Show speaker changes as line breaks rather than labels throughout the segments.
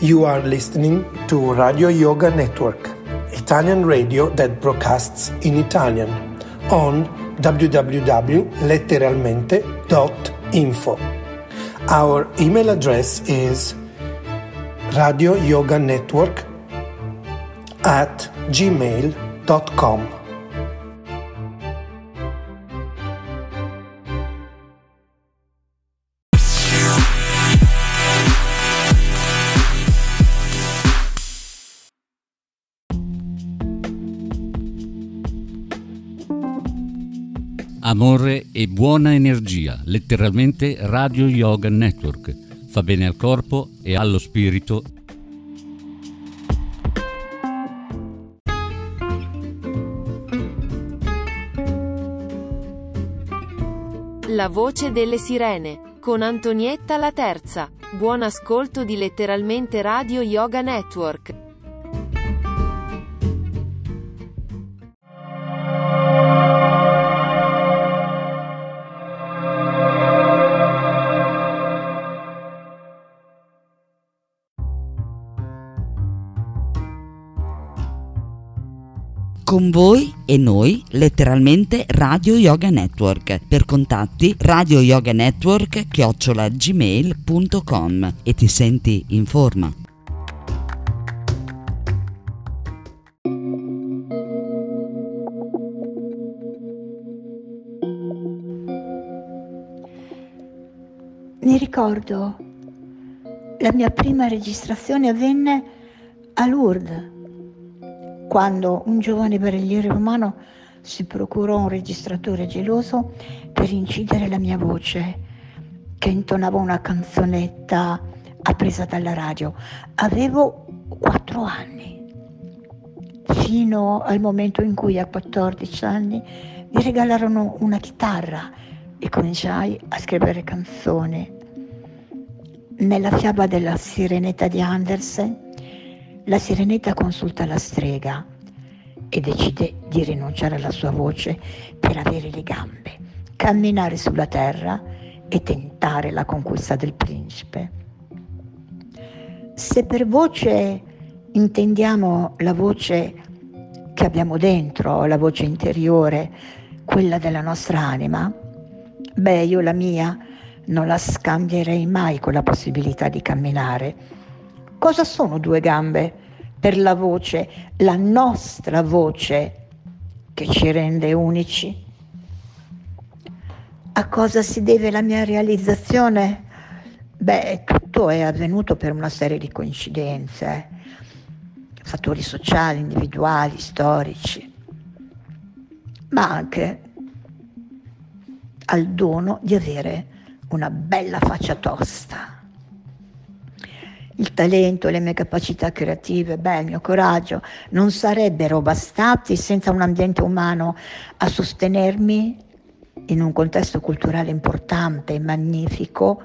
You are listening to Radio Yoga Network, Italian radio that broadcasts in Italian on www.letteralmente.info. Our email address is radioyoganetwork at gmail.com.
Amore e buona energia, letteralmente Radio Yoga Network. Fa bene al corpo e allo spirito.
La voce delle sirene, con Antonietta la terza. Buon ascolto di letteralmente Radio Yoga Network.
Con voi e noi, letteralmente Radio Yoga Network. Per contatti Radio Yoga Network chiocciolagmail.com e ti senti in forma.
Mi ricordo la mia prima registrazione avvenne a Lourdes quando un giovane barelliere romano si procurò un registratore geloso per incidere la mia voce, che intonava una canzonetta appresa dalla radio. Avevo quattro anni, fino al momento in cui a 14 anni mi regalarono una chitarra e cominciai a scrivere canzoni. Nella fiaba della sirenetta di Andersen la sirenetta consulta la strega e decide di rinunciare alla sua voce per avere le gambe, camminare sulla terra e tentare la conquista del principe. Se per voce intendiamo la voce che abbiamo dentro, la voce interiore, quella della nostra anima, beh, io la mia non la scambierei mai con la possibilità di camminare Cosa sono due gambe per la voce, la nostra voce che ci rende unici? A cosa si deve la mia realizzazione? Beh, tutto è avvenuto per una serie di coincidenze, fattori sociali, individuali, storici, ma anche al dono di avere una bella faccia tosta il talento, le mie capacità creative, beh, il mio coraggio non sarebbero bastati senza un ambiente umano a sostenermi in un contesto culturale importante e magnifico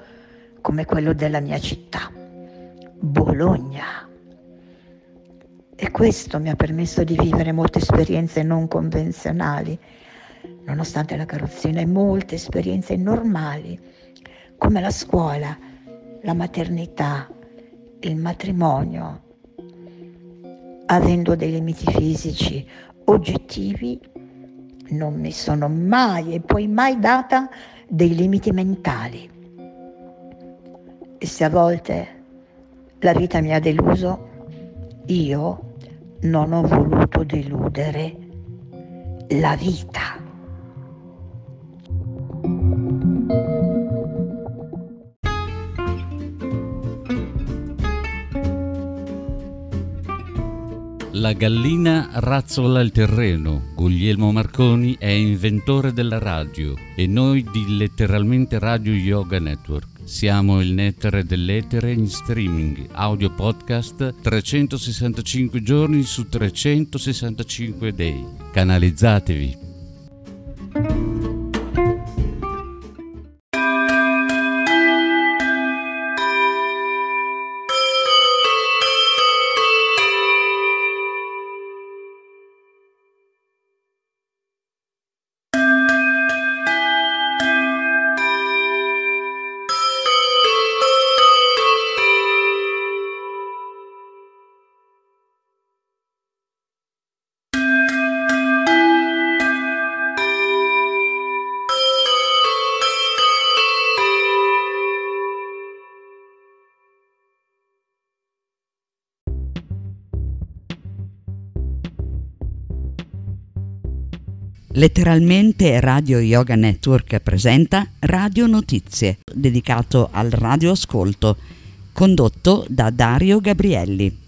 come quello della mia città, Bologna. E questo mi ha permesso di vivere molte esperienze non convenzionali, nonostante la carrozzina e molte esperienze normali, come la scuola, la maternità, il matrimonio, avendo dei limiti fisici oggettivi, non mi sono mai e poi mai data dei limiti mentali. E se a volte la vita mi ha deluso, io non ho voluto deludere la vita.
La gallina razzola il terreno. Guglielmo Marconi è inventore della radio e noi di letteralmente Radio Yoga Network. Siamo il nettare dell'etere in streaming, audio podcast 365 giorni su 365 day. Canalizzatevi.
Letteralmente Radio Yoga Network presenta Radio Notizie, dedicato al radioascolto, condotto da Dario Gabrielli.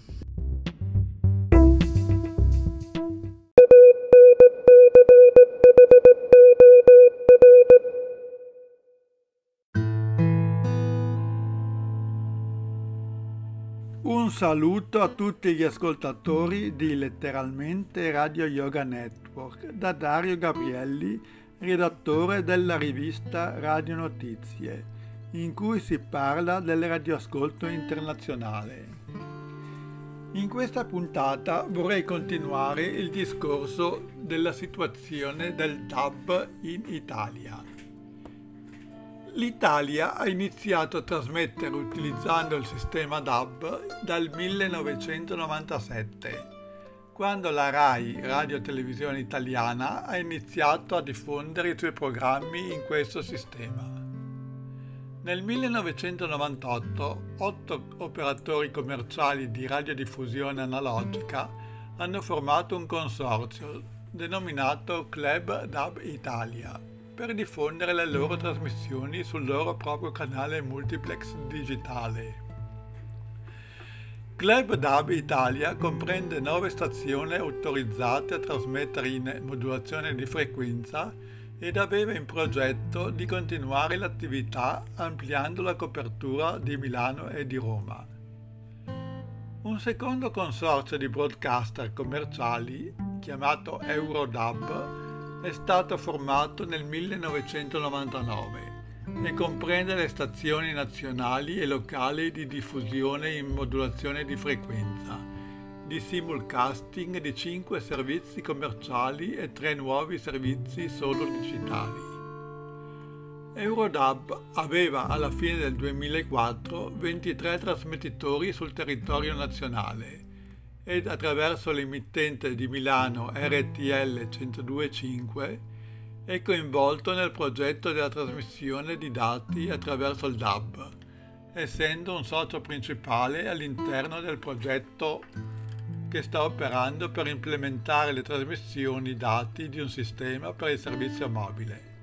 Saluto a tutti gli ascoltatori di Letteralmente Radio Yoga Network da Dario Gabrielli, redattore della rivista Radio Notizie, in cui si parla del radioascolto internazionale. In questa puntata vorrei continuare il discorso della situazione del DAB in Italia. L'Italia ha iniziato a trasmettere utilizzando il sistema DAB dal 1997, quando la RAI, Radio Televisione Italiana, ha iniziato a diffondere i suoi programmi in questo sistema. Nel 1998, otto operatori commerciali di radiodiffusione analogica hanno formato un consorzio denominato Club DAB Italia per diffondere le loro trasmissioni sul loro proprio canale multiplex digitale. Club DAB Italia comprende nove stazioni autorizzate a trasmettere in modulazione di frequenza ed aveva in progetto di continuare l'attività ampliando la copertura di Milano e di Roma. Un secondo consorzio di broadcaster commerciali, chiamato Eurodub, è stato formato nel 1999 e comprende le stazioni nazionali e locali di diffusione in modulazione di frequenza, di simulcasting di 5 servizi commerciali e 3 nuovi servizi solo digitali. Eurodub aveva alla fine del 2004 23 trasmettitori sul territorio nazionale ed attraverso l'emittente di Milano RTL 1025 è coinvolto nel progetto della trasmissione di dati attraverso il DAB, essendo un socio principale all'interno del progetto che sta operando per implementare le trasmissioni dati di un sistema per il servizio mobile.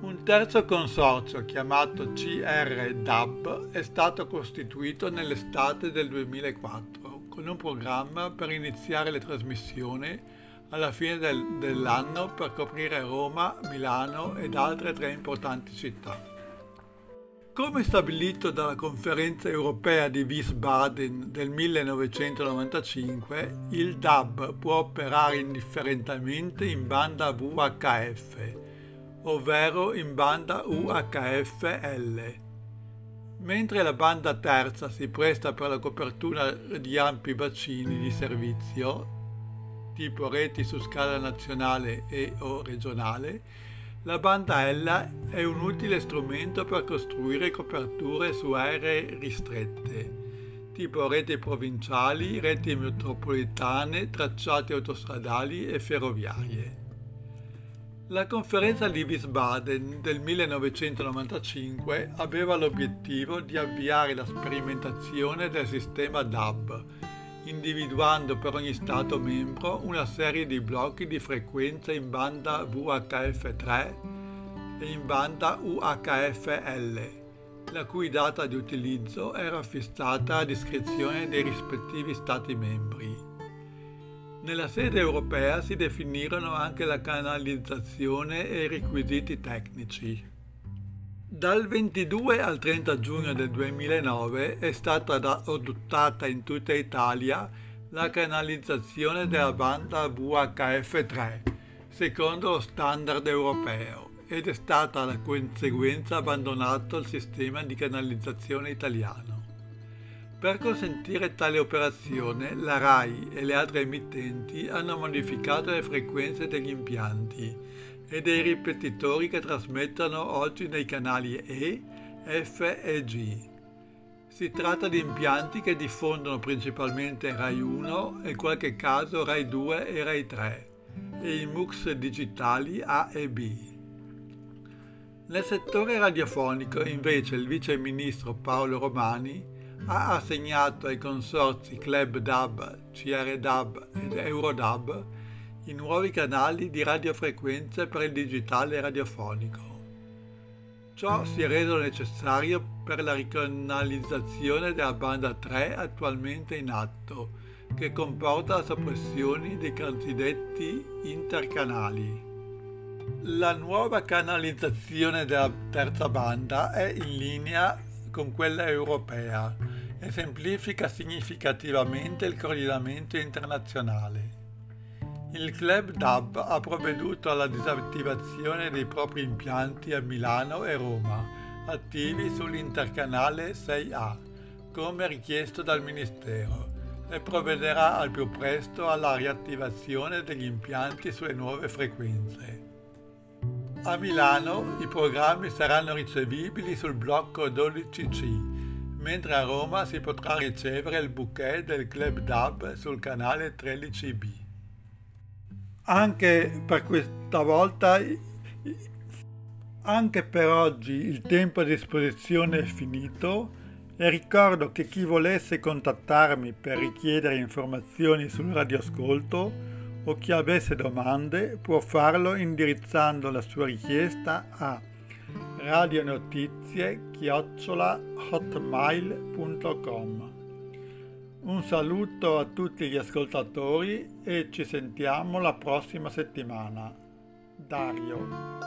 Un terzo consorzio chiamato CR DAB è stato costituito nell'estate del 2004 con un programma per iniziare le trasmissioni alla fine del, dell'anno per coprire Roma, Milano ed altre tre importanti città. Come stabilito dalla conferenza europea di Wiesbaden del 1995, il DAB può operare indifferentemente in banda VHF, ovvero in banda UHF-L Mentre la banda terza si presta per la copertura di ampi bacini di servizio, tipo reti su scala nazionale e o regionale, la banda L è un utile strumento per costruire coperture su aree ristrette, tipo reti provinciali, reti metropolitane, tracciati autostradali e ferroviarie. La conferenza di Wiesbaden del 1995 aveva l'obiettivo di avviare la sperimentazione del sistema DAB, individuando per ogni Stato membro una serie di blocchi di frequenza in banda VHF3 e in banda UHFL, la cui data di utilizzo era fissata a discrezione dei rispettivi Stati membri. Nella sede europea si definirono anche la canalizzazione e i requisiti tecnici. Dal 22 al 30 giugno del 2009 è stata adottata in tutta Italia la canalizzazione della banda VHF3, secondo lo standard europeo, ed è stata la conseguenza abbandonato il sistema di canalizzazione italiano. Per consentire tale operazione, la RAI e le altre emittenti hanno modificato le frequenze degli impianti e dei ripetitori che trasmettono oggi nei canali E, F e G. Si tratta di impianti che diffondono principalmente RAI 1 e in qualche caso RAI 2 e RAI 3 e i MUX digitali A e B. Nel settore radiofonico invece il vice ministro Paolo Romani ha assegnato ai consorzi Club DAB, CR DAB ed Eurodab i nuovi canali di radiofrequenze per il digitale radiofonico. Ciò si è reso necessario per la ricanalizzazione della banda 3 attualmente in atto, che comporta la soppressione dei cosiddetti intercanali. La nuova canalizzazione della terza banda è in linea con quella europea e semplifica significativamente il coordinamento internazionale. Il club DAB ha provveduto alla disattivazione dei propri impianti a Milano e Roma, attivi sull'intercanale 6A, come richiesto dal Ministero, e provvederà al più presto alla riattivazione degli impianti sulle nuove frequenze. A Milano i programmi saranno ricevibili sul blocco 12C, mentre a Roma si potrà ricevere il bouquet del Club DAB sul canale 13B. Anche per questa volta, anche per oggi il tempo a disposizione è finito e ricordo che chi volesse contattarmi per richiedere informazioni sul radioascolto o chi avesse domande può farlo indirizzando la sua richiesta a radionotizie-hotmail.com un saluto a tutti gli ascoltatori e ci sentiamo la prossima settimana. Dario.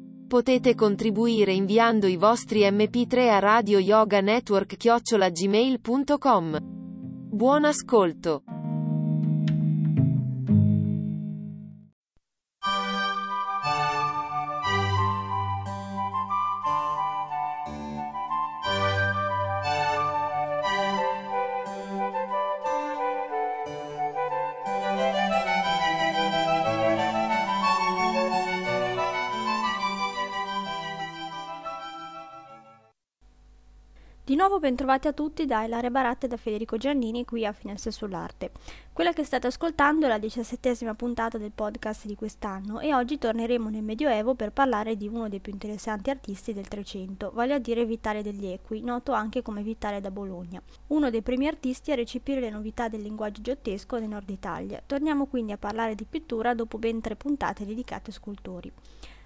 Potete contribuire inviando i vostri mp3 a Radio Yoga Network chiocciolagmail.com. Buon ascolto!
Nuovo bentrovati a tutti da Ilaria Baratte da Federico Giannini qui a Finestre sull'Arte. Quella che state ascoltando è la diciassettesima puntata del podcast di quest'anno e oggi torneremo nel Medioevo per parlare di uno dei più interessanti artisti del Trecento, vale a dire Vitale degli Equi, noto anche come Vitale da Bologna, uno dei primi artisti a recepire le novità del linguaggio giottesco nel nord Italia. Torniamo quindi a parlare di pittura dopo ben tre puntate dedicate a scultori.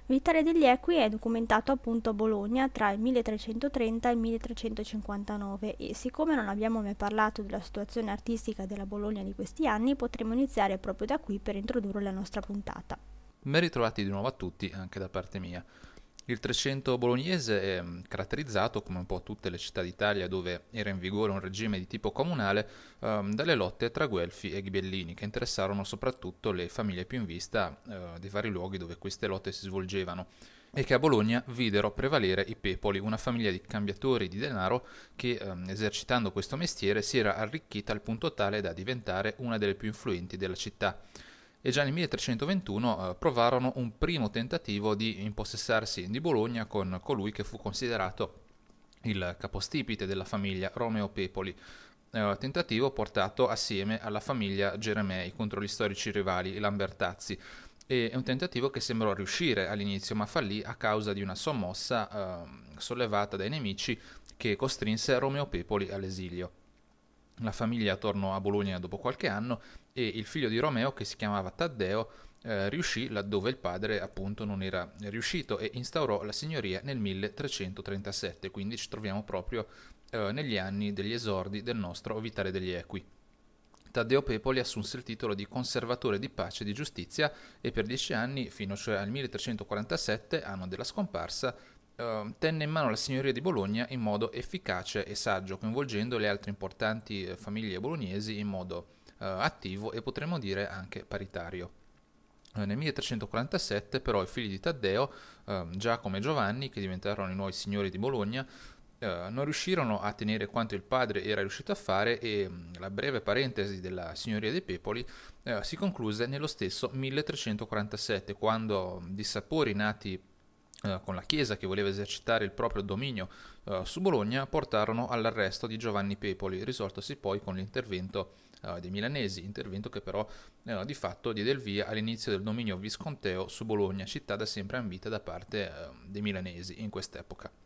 Vitale degli Equi è documentato appunto a Bologna tra il 1330 e il 1359 e siccome non abbiamo mai parlato della situazione artistica della Bologna di questi anni, potremo iniziare proprio da qui per introdurre la nostra puntata.
Ben ritrovati di nuovo a tutti, anche da parte mia. Il Trecento bolognese è mm, caratterizzato, come un po' tutte le città d'Italia dove era in vigore un regime di tipo comunale, ehm, dalle lotte tra Guelfi e Ghibellini, che interessarono soprattutto le famiglie più in vista eh, dei vari luoghi dove queste lotte si svolgevano e che a Bologna videro prevalere i Pepoli, una famiglia di cambiatori di denaro che, ehm, esercitando questo mestiere, si era arricchita al punto tale da diventare una delle più influenti della città e già nel 1321 eh, provarono un primo tentativo di impossessarsi di Bologna con colui che fu considerato il capostipite della famiglia Romeo Pepoli, eh, tentativo portato assieme alla famiglia Geremei contro gli storici rivali Lambertazzi. E è un tentativo che sembrò riuscire all'inizio, ma fallì a causa di una sommossa eh, sollevata dai nemici che costrinse Romeo Pepoli all'esilio. La famiglia tornò a Bologna dopo qualche anno e il figlio di Romeo, che si chiamava Taddeo, eh, riuscì laddove il padre appunto non era riuscito e instaurò la signoria nel 1337, quindi ci troviamo proprio eh, negli anni degli esordi del nostro Vitale degli Equi. Taddeo Pepoli assunse il titolo di conservatore di pace e di giustizia e per dieci anni, fino cioè al 1347, anno della scomparsa, Uh, tenne in mano la signoria di Bologna in modo efficace e saggio, coinvolgendo le altre importanti uh, famiglie bolognesi in modo uh, attivo e potremmo dire anche paritario. Eh, nel 1347 però i figli di Taddeo, eh, Giacomo e Giovanni, che diventarono i nuovi signori di Bologna, eh, non riuscirono a tenere quanto il padre era riuscito a fare e mh, la breve parentesi della signoria dei Pepoli eh, si concluse nello stesso 1347, quando dissapori nati eh, con la Chiesa che voleva esercitare il proprio dominio eh, su Bologna portarono all'arresto di Giovanni Pepoli, risoltosi poi con l'intervento uh, dei milanesi, intervento che però uh, di fatto diede il via all'inizio del dominio visconteo su Bologna, città da sempre ambita da parte dei milanesi in quest'epoca.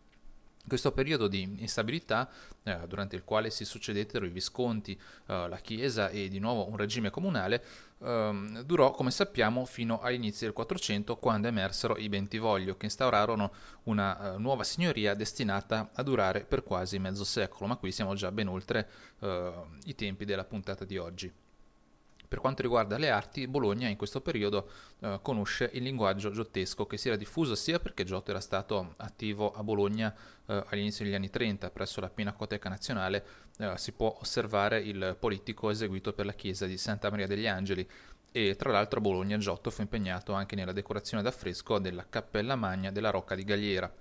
Questo periodo di instabilità, eh, durante il quale si succedettero i visconti, eh, la Chiesa e di nuovo un regime comunale, eh, durò, come sappiamo, fino agli inizi del 400, quando emersero i Bentivoglio, che instaurarono una eh, nuova signoria destinata a durare per quasi mezzo secolo, ma qui siamo già ben oltre eh, i tempi della puntata di oggi. Per quanto riguarda le arti, Bologna in questo periodo eh, conosce il linguaggio giottesco che si era diffuso sia perché Giotto era stato attivo a Bologna eh, all'inizio degli anni 30 presso la Pinacoteca Nazionale, eh, si può osservare il politico eseguito per la chiesa di Santa Maria degli Angeli. E tra l'altro a Bologna Giotto fu impegnato anche nella decorazione d'affresco della Cappella Magna della Rocca di Galliera,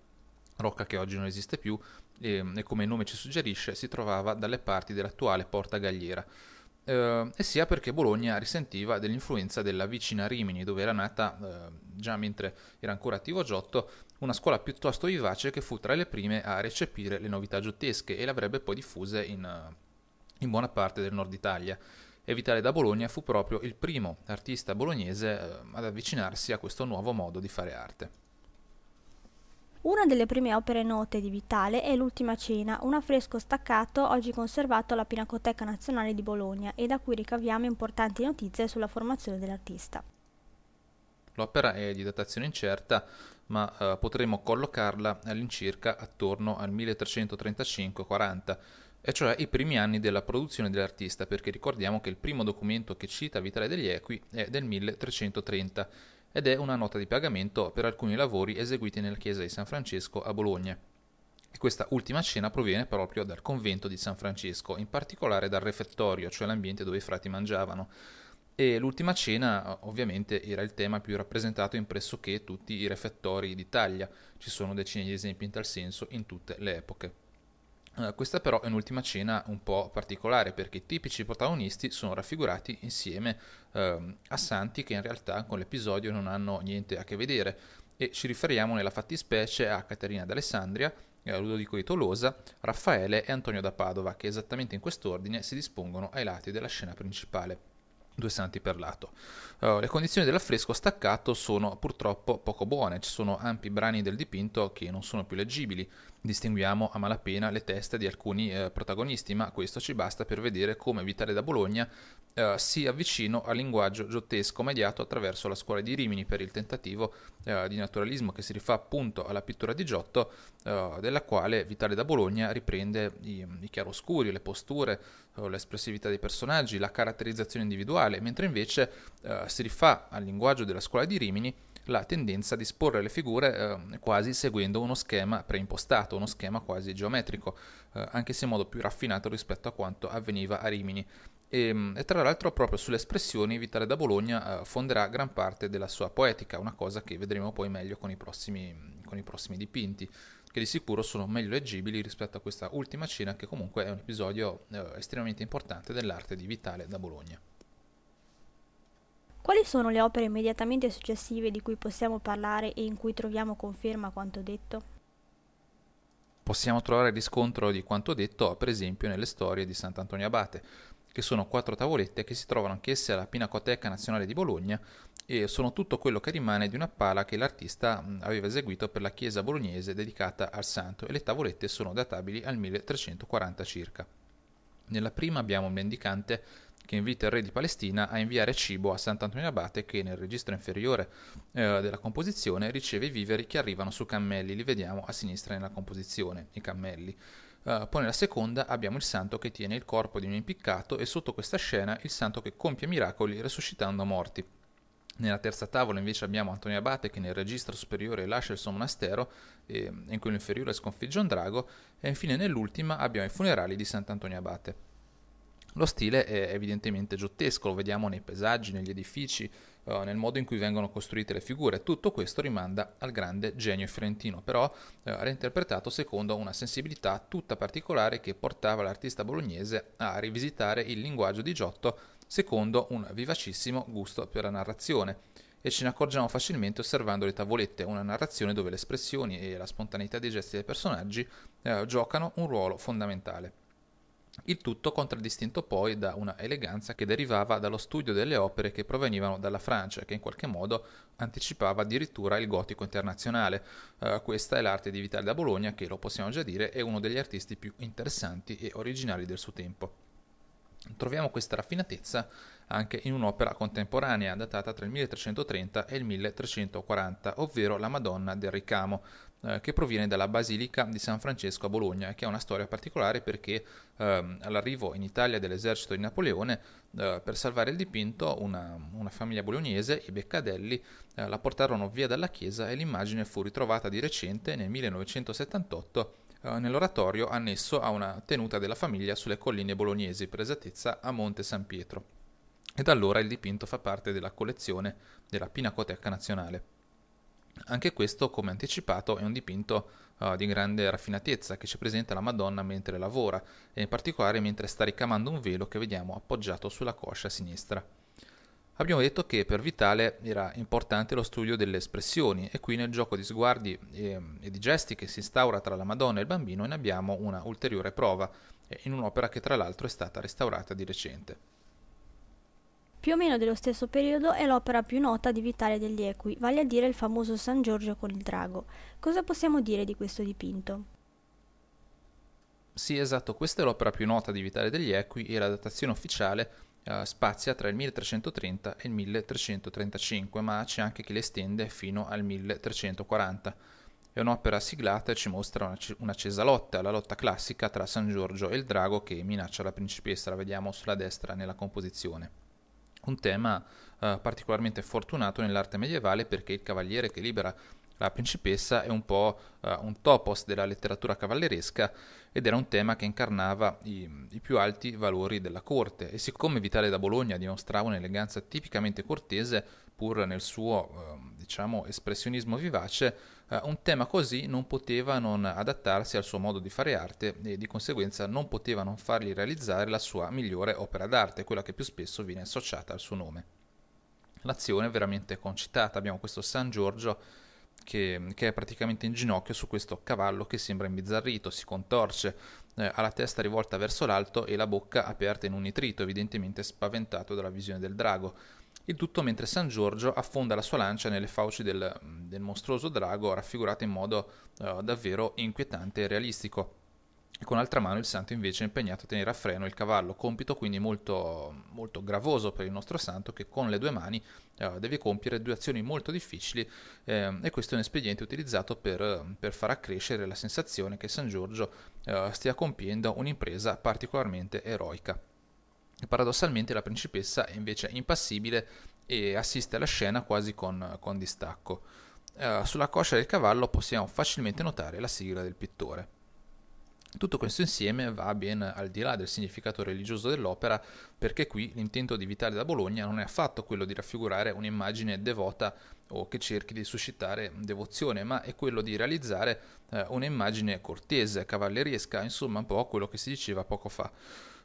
rocca che oggi non esiste più e, e come il nome ci suggerisce si trovava dalle parti dell'attuale Porta Galliera eh, e sia perché Bologna risentiva dell'influenza della vicina Rimini, dove era nata, eh, già mentre era ancora attivo Giotto, una scuola piuttosto vivace che fu tra le prime a recepire le novità giottesche e le avrebbe poi diffuse in, eh, in buona parte del nord Italia. E Vitale da Bologna fu proprio il primo artista bolognese eh, ad avvicinarsi a questo nuovo modo di fare arte.
Una delle prime opere note di Vitale è L'Ultima Cena, un affresco staccato oggi conservato alla Pinacoteca Nazionale di Bologna e da cui ricaviamo importanti notizie sulla formazione dell'artista.
L'opera è di datazione incerta, ma eh, potremmo collocarla all'incirca attorno al 1335-40, e cioè i primi anni della produzione dell'artista, perché ricordiamo che il primo documento che cita Vitale degli Equi è del 1330 ed è una nota di pagamento per alcuni lavori eseguiti nella chiesa di San Francesco a Bologna. E questa ultima cena proviene proprio dal convento di San Francesco, in particolare dal refettorio, cioè l'ambiente dove i frati mangiavano. E l'ultima cena ovviamente era il tema più rappresentato in pressoché tutti i refettori d'Italia, ci sono decine di esempi in tal senso in tutte le epoche. Uh, questa però è un'ultima cena un po' particolare perché i tipici protagonisti sono raffigurati insieme uh, a santi che in realtà con l'episodio non hanno niente a che vedere. E ci riferiamo nella fattispecie a Caterina d'Alessandria, a Ludovico di Tolosa, Raffaele e Antonio da Padova che esattamente in quest'ordine si dispongono ai lati della scena principale. Due santi per lato. Uh, le condizioni dell'affresco staccato sono purtroppo poco buone, ci sono ampi brani del dipinto che non sono più leggibili, distinguiamo a malapena le teste di alcuni eh, protagonisti, ma questo ci basta per vedere come Vitale da Bologna eh, sia vicino al linguaggio giottesco mediato attraverso la scuola di Rimini per il tentativo eh, di naturalismo che si rifà appunto alla pittura di Giotto, eh, della quale Vitale da Bologna riprende i, i chiaroscuri, le posture, eh, l'espressività dei personaggi, la caratterizzazione individuale, mentre invece eh, si rifà al linguaggio della scuola di Rimini la tendenza a disporre le figure eh, quasi seguendo uno schema preimpostato, uno schema quasi geometrico, eh, anche se in modo più raffinato rispetto a quanto avveniva a Rimini. E, ehm, e tra l'altro proprio sulle espressioni Vitale da Bologna eh, fonderà gran parte della sua poetica, una cosa che vedremo poi meglio con i prossimi, con i prossimi dipinti che di sicuro sono meglio leggibili rispetto a questa ultima cena che comunque è un episodio eh, estremamente importante dell'arte di Vitale da Bologna.
Quali sono le opere immediatamente successive di cui possiamo parlare e in cui troviamo conferma quanto detto?
Possiamo trovare riscontro di quanto detto, per esempio, nelle storie di Sant'Antonio Abate, che sono quattro tavolette che si trovano anch'esse alla Pinacoteca Nazionale di Bologna e sono tutto quello che rimane di una pala che l'artista aveva eseguito per la chiesa bolognese dedicata al santo e le tavolette sono databili al 1340 circa. Nella prima abbiamo un mendicante che invita il re di Palestina a inviare cibo a Sant'Antonio Abate che nel registro inferiore eh, della composizione riceve i viveri che arrivano su cammelli, li vediamo a sinistra nella composizione, i cammelli. Uh, poi nella seconda abbiamo il santo che tiene il corpo di un impiccato e sotto questa scena il santo che compie miracoli resuscitando morti. Nella terza tavola invece abbiamo Antonio Abate che nel registro superiore lascia il suo monastero e in quello inferiore sconfigge un drago e infine nell'ultima abbiamo i funerali di Sant'Antonio Abate. Lo stile è evidentemente giottesco, lo vediamo nei paesaggi, negli edifici, uh, nel modo in cui vengono costruite le figure. Tutto questo rimanda al grande genio fiorentino, però uh, reinterpretato secondo una sensibilità tutta particolare che portava l'artista bolognese a rivisitare il linguaggio di Giotto secondo un vivacissimo gusto per la narrazione e ce ne accorgiamo facilmente osservando le tavolette, una narrazione dove le espressioni e la spontaneità dei gesti dei personaggi eh, giocano un ruolo fondamentale. Il tutto contraddistinto poi da una eleganza che derivava dallo studio delle opere che provenivano dalla Francia, che in qualche modo anticipava addirittura il gotico internazionale. Uh, questa è l'arte di Vitale da Bologna, che lo possiamo già dire è uno degli artisti più interessanti e originali del suo tempo. Troviamo questa raffinatezza anche in un'opera contemporanea datata tra il 1330 e il 1340, ovvero La Madonna del Ricamo, eh, che proviene dalla Basilica di San Francesco a Bologna, che ha una storia particolare perché eh, all'arrivo in Italia dell'esercito di Napoleone, eh, per salvare il dipinto, una, una famiglia bolognese, i Beccadelli, eh, la portarono via dalla chiesa e l'immagine fu ritrovata di recente nel 1978 eh, nell'oratorio annesso a una tenuta della famiglia sulle colline bolognesi, per esattezza a Monte San Pietro e da allora il dipinto fa parte della collezione della Pinacoteca Nazionale. Anche questo, come anticipato, è un dipinto uh, di grande raffinatezza che ci presenta la Madonna mentre lavora e in particolare mentre sta ricamando un velo che vediamo appoggiato sulla coscia sinistra. Abbiamo detto che per Vitale era importante lo studio delle espressioni e qui nel gioco di sguardi e, e di gesti che si instaura tra la Madonna e il bambino ne abbiamo una ulteriore prova in un'opera che tra l'altro è stata restaurata di recente.
Più o meno dello stesso periodo è l'opera più nota di Vitale degli Equi, vale a dire il famoso San Giorgio con il drago. Cosa possiamo dire di questo dipinto?
Sì, esatto, questa è l'opera più nota di Vitale degli Equi e la datazione ufficiale eh, spazia tra il 1330 e il 1335, ma c'è anche chi l'estende fino al 1340. È un'opera siglata e ci mostra una, un'accesa lotta, la lotta classica tra San Giorgio e il drago che minaccia la principessa, la vediamo sulla destra nella composizione un tema eh, particolarmente fortunato nell'arte medievale perché il cavaliere che libera la principessa è un po' uh, un topos della letteratura cavalleresca ed era un tema che incarnava i, i, più alti valori della corte. E siccome Vitale da Bologna dimostrava un'eleganza tipicamente cortese pur nel suo uh, diciamo espressionismo vivace uh, un tema così non poteva non adattarsi al suo modo di fare arte e di conseguenza non poteva non fargli realizzare la sua migliore opera d'arte quella che più spesso viene associata al suo nome l'azione è veramente concitata abbiamo questo San Giorgio che, che, è praticamente in ginocchio su questo cavallo che sembra imbizzarrito, si contorce, eh, ha la testa rivolta verso l'alto e la bocca aperta in un nitrito, evidentemente spaventato dalla visione del drago. Il tutto mentre San Giorgio affonda la sua lancia nelle fauci del, del mostruoso drago, raffigurato in modo eh, davvero inquietante e realistico e con l'altra mano il santo invece è impegnato a tenere a freno il cavallo, compito quindi molto, molto gravoso per il nostro santo che con le due mani eh, deve compiere due azioni molto difficili eh, e questo è un espediente utilizzato per, per, far accrescere la sensazione che San Giorgio eh, stia compiendo un'impresa particolarmente eroica. Paradossalmente la principessa è invece impassibile e assiste alla scena quasi con, con distacco. Eh, sulla coscia del cavallo possiamo facilmente notare la sigla del pittore. Tutto questo insieme va ben al di là del significato religioso dell'opera, perché qui l'intento di Vitale da Bologna non è affatto quello di raffigurare un'immagine devota o che cerchi di suscitare devozione, ma è quello di realizzare eh, un'immagine cortese, cavalleresca, insomma un po' quello che si diceva poco fa.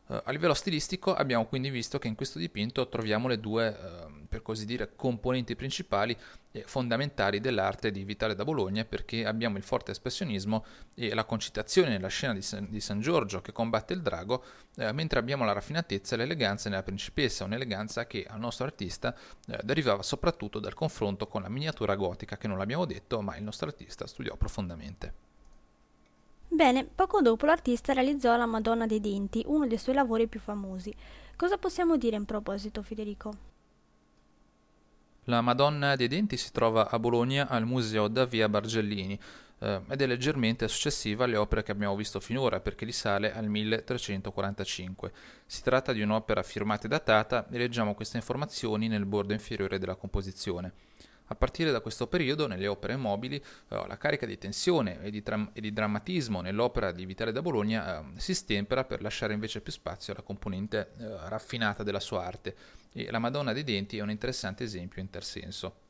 Uh, a livello stilistico abbiamo quindi visto che in questo dipinto troviamo le due, uh, per così dire, componenti principali e fondamentali dell'arte di Vitale da Bologna perché abbiamo il forte espressionismo e la concitazione nella scena di San, di San Giorgio che combatte il drago, uh, mentre abbiamo la raffinatezza e l'eleganza nella principessa, un'eleganza che al nostro artista derivava soprattutto dal confronto con la miniatura gotica che non l'abbiamo detto ma il nostro artista studiò profondamente.
Bene, poco dopo l'artista realizzò la Madonna dei Denti, uno dei suoi lavori più famosi. Cosa possiamo dire in proposito, Federico?
La Madonna dei Denti si trova a Bologna al Museo da Via Bargellini eh, ed è leggermente successiva alle opere che abbiamo visto finora perché risale al 1345. Si tratta di un'opera firmata e datata e leggiamo queste informazioni nel bordo inferiore della composizione. A partire da questo periodo, nelle opere mobili, eh, la carica di tensione e di, tra- e di drammatismo nell'opera di Vitale da Bologna eh, si stempera per lasciare invece più spazio alla componente eh, raffinata della sua arte. E la Madonna dei Denti è un interessante esempio in tal senso.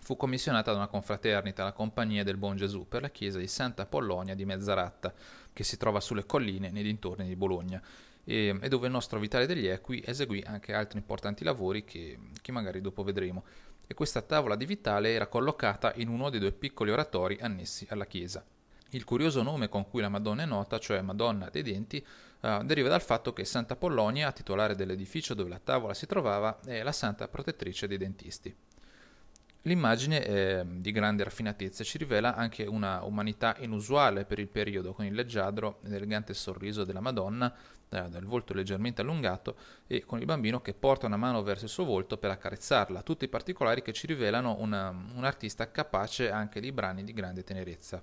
Fu commissionata da una confraternita, la Compagnia del Buon Gesù, per la chiesa di Santa Apollonia di Mezzaratta, che si trova sulle colline nei dintorni di Bologna. E, e dove il nostro Vitale degli Equi eseguì anche altri importanti lavori che, che magari dopo vedremo e questa tavola di Vitale era collocata in uno dei due piccoli oratori annessi alla chiesa. Il curioso nome con cui la Madonna è nota, cioè Madonna dei Denti, uh, deriva dal fatto che Santa Pollonia, titolare dell'edificio dove la tavola si trovava, è la santa protettrice dei dentisti. L'immagine è di grande raffinatezza ci rivela anche una umanità inusuale per il periodo, con il leggiadro ed elegante sorriso della Madonna, eh, dal volto leggermente allungato, e con il bambino che porta una mano verso il suo volto per accarezzarla, tutti particolari che ci rivelano una, un artista capace anche di brani di grande tenerezza.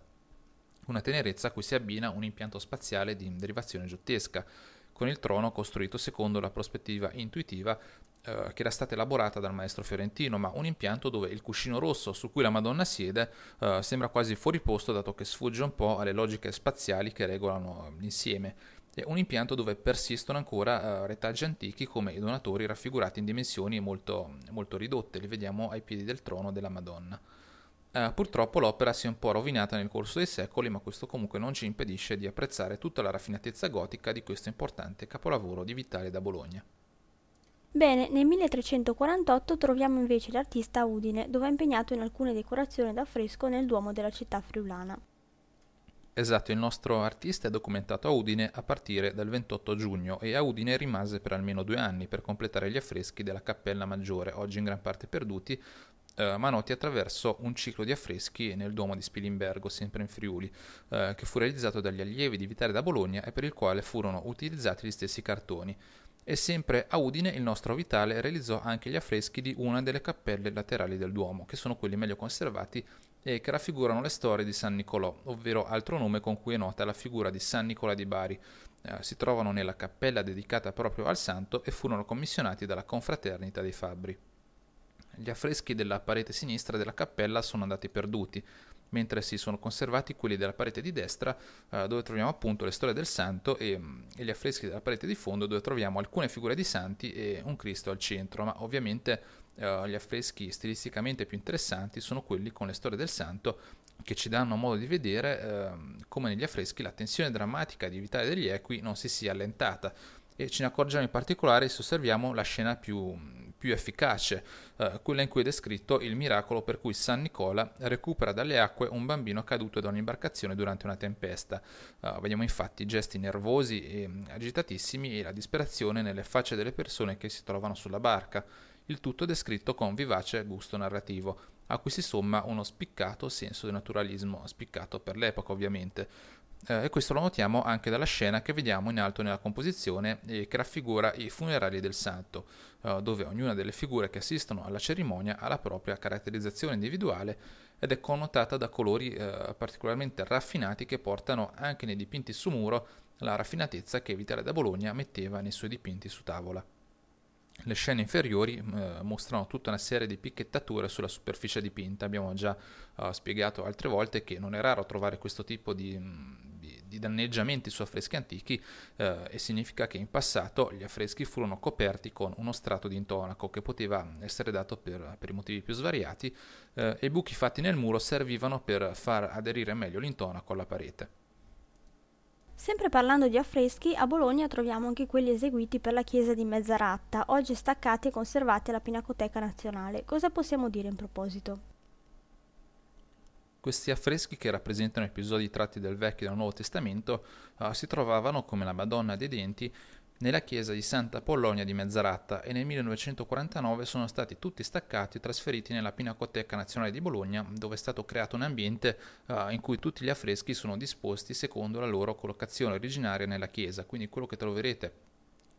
Una tenerezza a cui si abbina un impianto spaziale di derivazione giottesca, con il trono costruito secondo la prospettiva intuitiva eh, che era stata elaborata dal maestro fiorentino, ma un impianto dove il cuscino rosso su cui la Madonna siede eh, sembra quasi fuori posto dato che sfugge un po' alle logiche spaziali che regolano eh, l'insieme. Un impianto dove persistono ancora uh, retaggi antichi come i donatori raffigurati in dimensioni molto, molto ridotte, li vediamo ai piedi del trono della Madonna. Uh, purtroppo l'opera si è un po' rovinata nel corso dei secoli, ma questo comunque non ci impedisce di apprezzare tutta la raffinatezza gotica di questo importante capolavoro di Vitale da Bologna.
Bene, nel 1348 troviamo invece l'artista Udine, dove è impegnato in alcune decorazioni d'affresco nel Duomo della città friulana.
Esatto, il nostro artista è documentato a Udine a partire dal 28 giugno e a Udine rimase per almeno due anni per completare gli affreschi della Cappella Maggiore, oggi in gran parte perduti, eh, ma noti attraverso un ciclo di affreschi nel Duomo di Spilimbergo, sempre in Friuli, eh, che fu realizzato dagli allievi di Vitale da Bologna e per il quale furono utilizzati gli stessi cartoni. E sempre a Udine il nostro Vitale realizzò anche gli affreschi di una delle cappelle laterali del Duomo, che sono quelli meglio conservati e che raffigurano le storie di San Nicolò, ovvero altro nome con cui è nota la figura di San Nicola di Bari. Eh, si trovano nella cappella dedicata proprio al santo e furono commissionati dalla confraternita dei Fabbri. Gli affreschi della parete sinistra della cappella sono andati perduti, mentre si sono conservati quelli della parete di destra eh, dove troviamo appunto le storie del santo e, mm, e, gli affreschi della parete di fondo dove troviamo alcune figure di santi e un Cristo al centro, ma ovviamente eh, gli affreschi stilisticamente più interessanti sono quelli con le storie del santo che ci danno modo di vedere eh, come negli affreschi la tensione drammatica di Vitale degli Equi non si sia allentata e ce ne accorgiamo in particolare se osserviamo la scena più, più efficace, eh, quella in cui è descritto il miracolo per cui San Nicola recupera dalle acque un bambino caduto da un'imbarcazione durante una tempesta. Uh, vediamo infatti gesti nervosi e agitatissimi e la disperazione nelle facce delle persone che si trovano sulla barca, il tutto descritto con vivace gusto narrativo a cui si somma uno spiccato senso di naturalismo, spiccato per l'epoca ovviamente, eh, e questo lo notiamo anche dalla scena che vediamo in alto nella composizione e che raffigura i funerali del santo, eh, dove ognuna delle figure che assistono alla cerimonia ha la propria caratterizzazione individuale ed è connotata da colori eh, particolarmente raffinati che portano anche nei dipinti su muro la raffinatezza che Vitale da Bologna metteva nei suoi dipinti su tavola. Le scene inferiori eh, mostrano tutta una serie di picchettature sulla superficie dipinta. Abbiamo già eh, spiegato altre volte che non è raro trovare questo tipo di, di, di danneggiamenti su affreschi antichi eh, e significa che in passato gli affreschi furono coperti con uno strato di intonaco che poteva essere dato per, per i motivi più svariati eh, e i buchi fatti nel muro servivano per far aderire meglio l'intonaco alla parete.
Sempre parlando di affreschi, a Bologna troviamo anche quelli eseguiti per la chiesa di Mezzaratta, oggi staccati e conservati alla Pinacoteca Nazionale. Cosa possiamo dire in proposito?
Questi affreschi, che rappresentano episodi tratti del Vecchio e del Nuovo Testamento, uh, si trovavano come la Madonna dei Denti nella chiesa di Santa Polonia di Mezzaratta e nel 1949 sono stati tutti staccati e trasferiti nella Pinacoteca Nazionale di Bologna, dove è stato creato un ambiente uh, in cui tutti gli affreschi sono disposti secondo la loro collocazione originaria nella chiesa. Quindi quello che troverete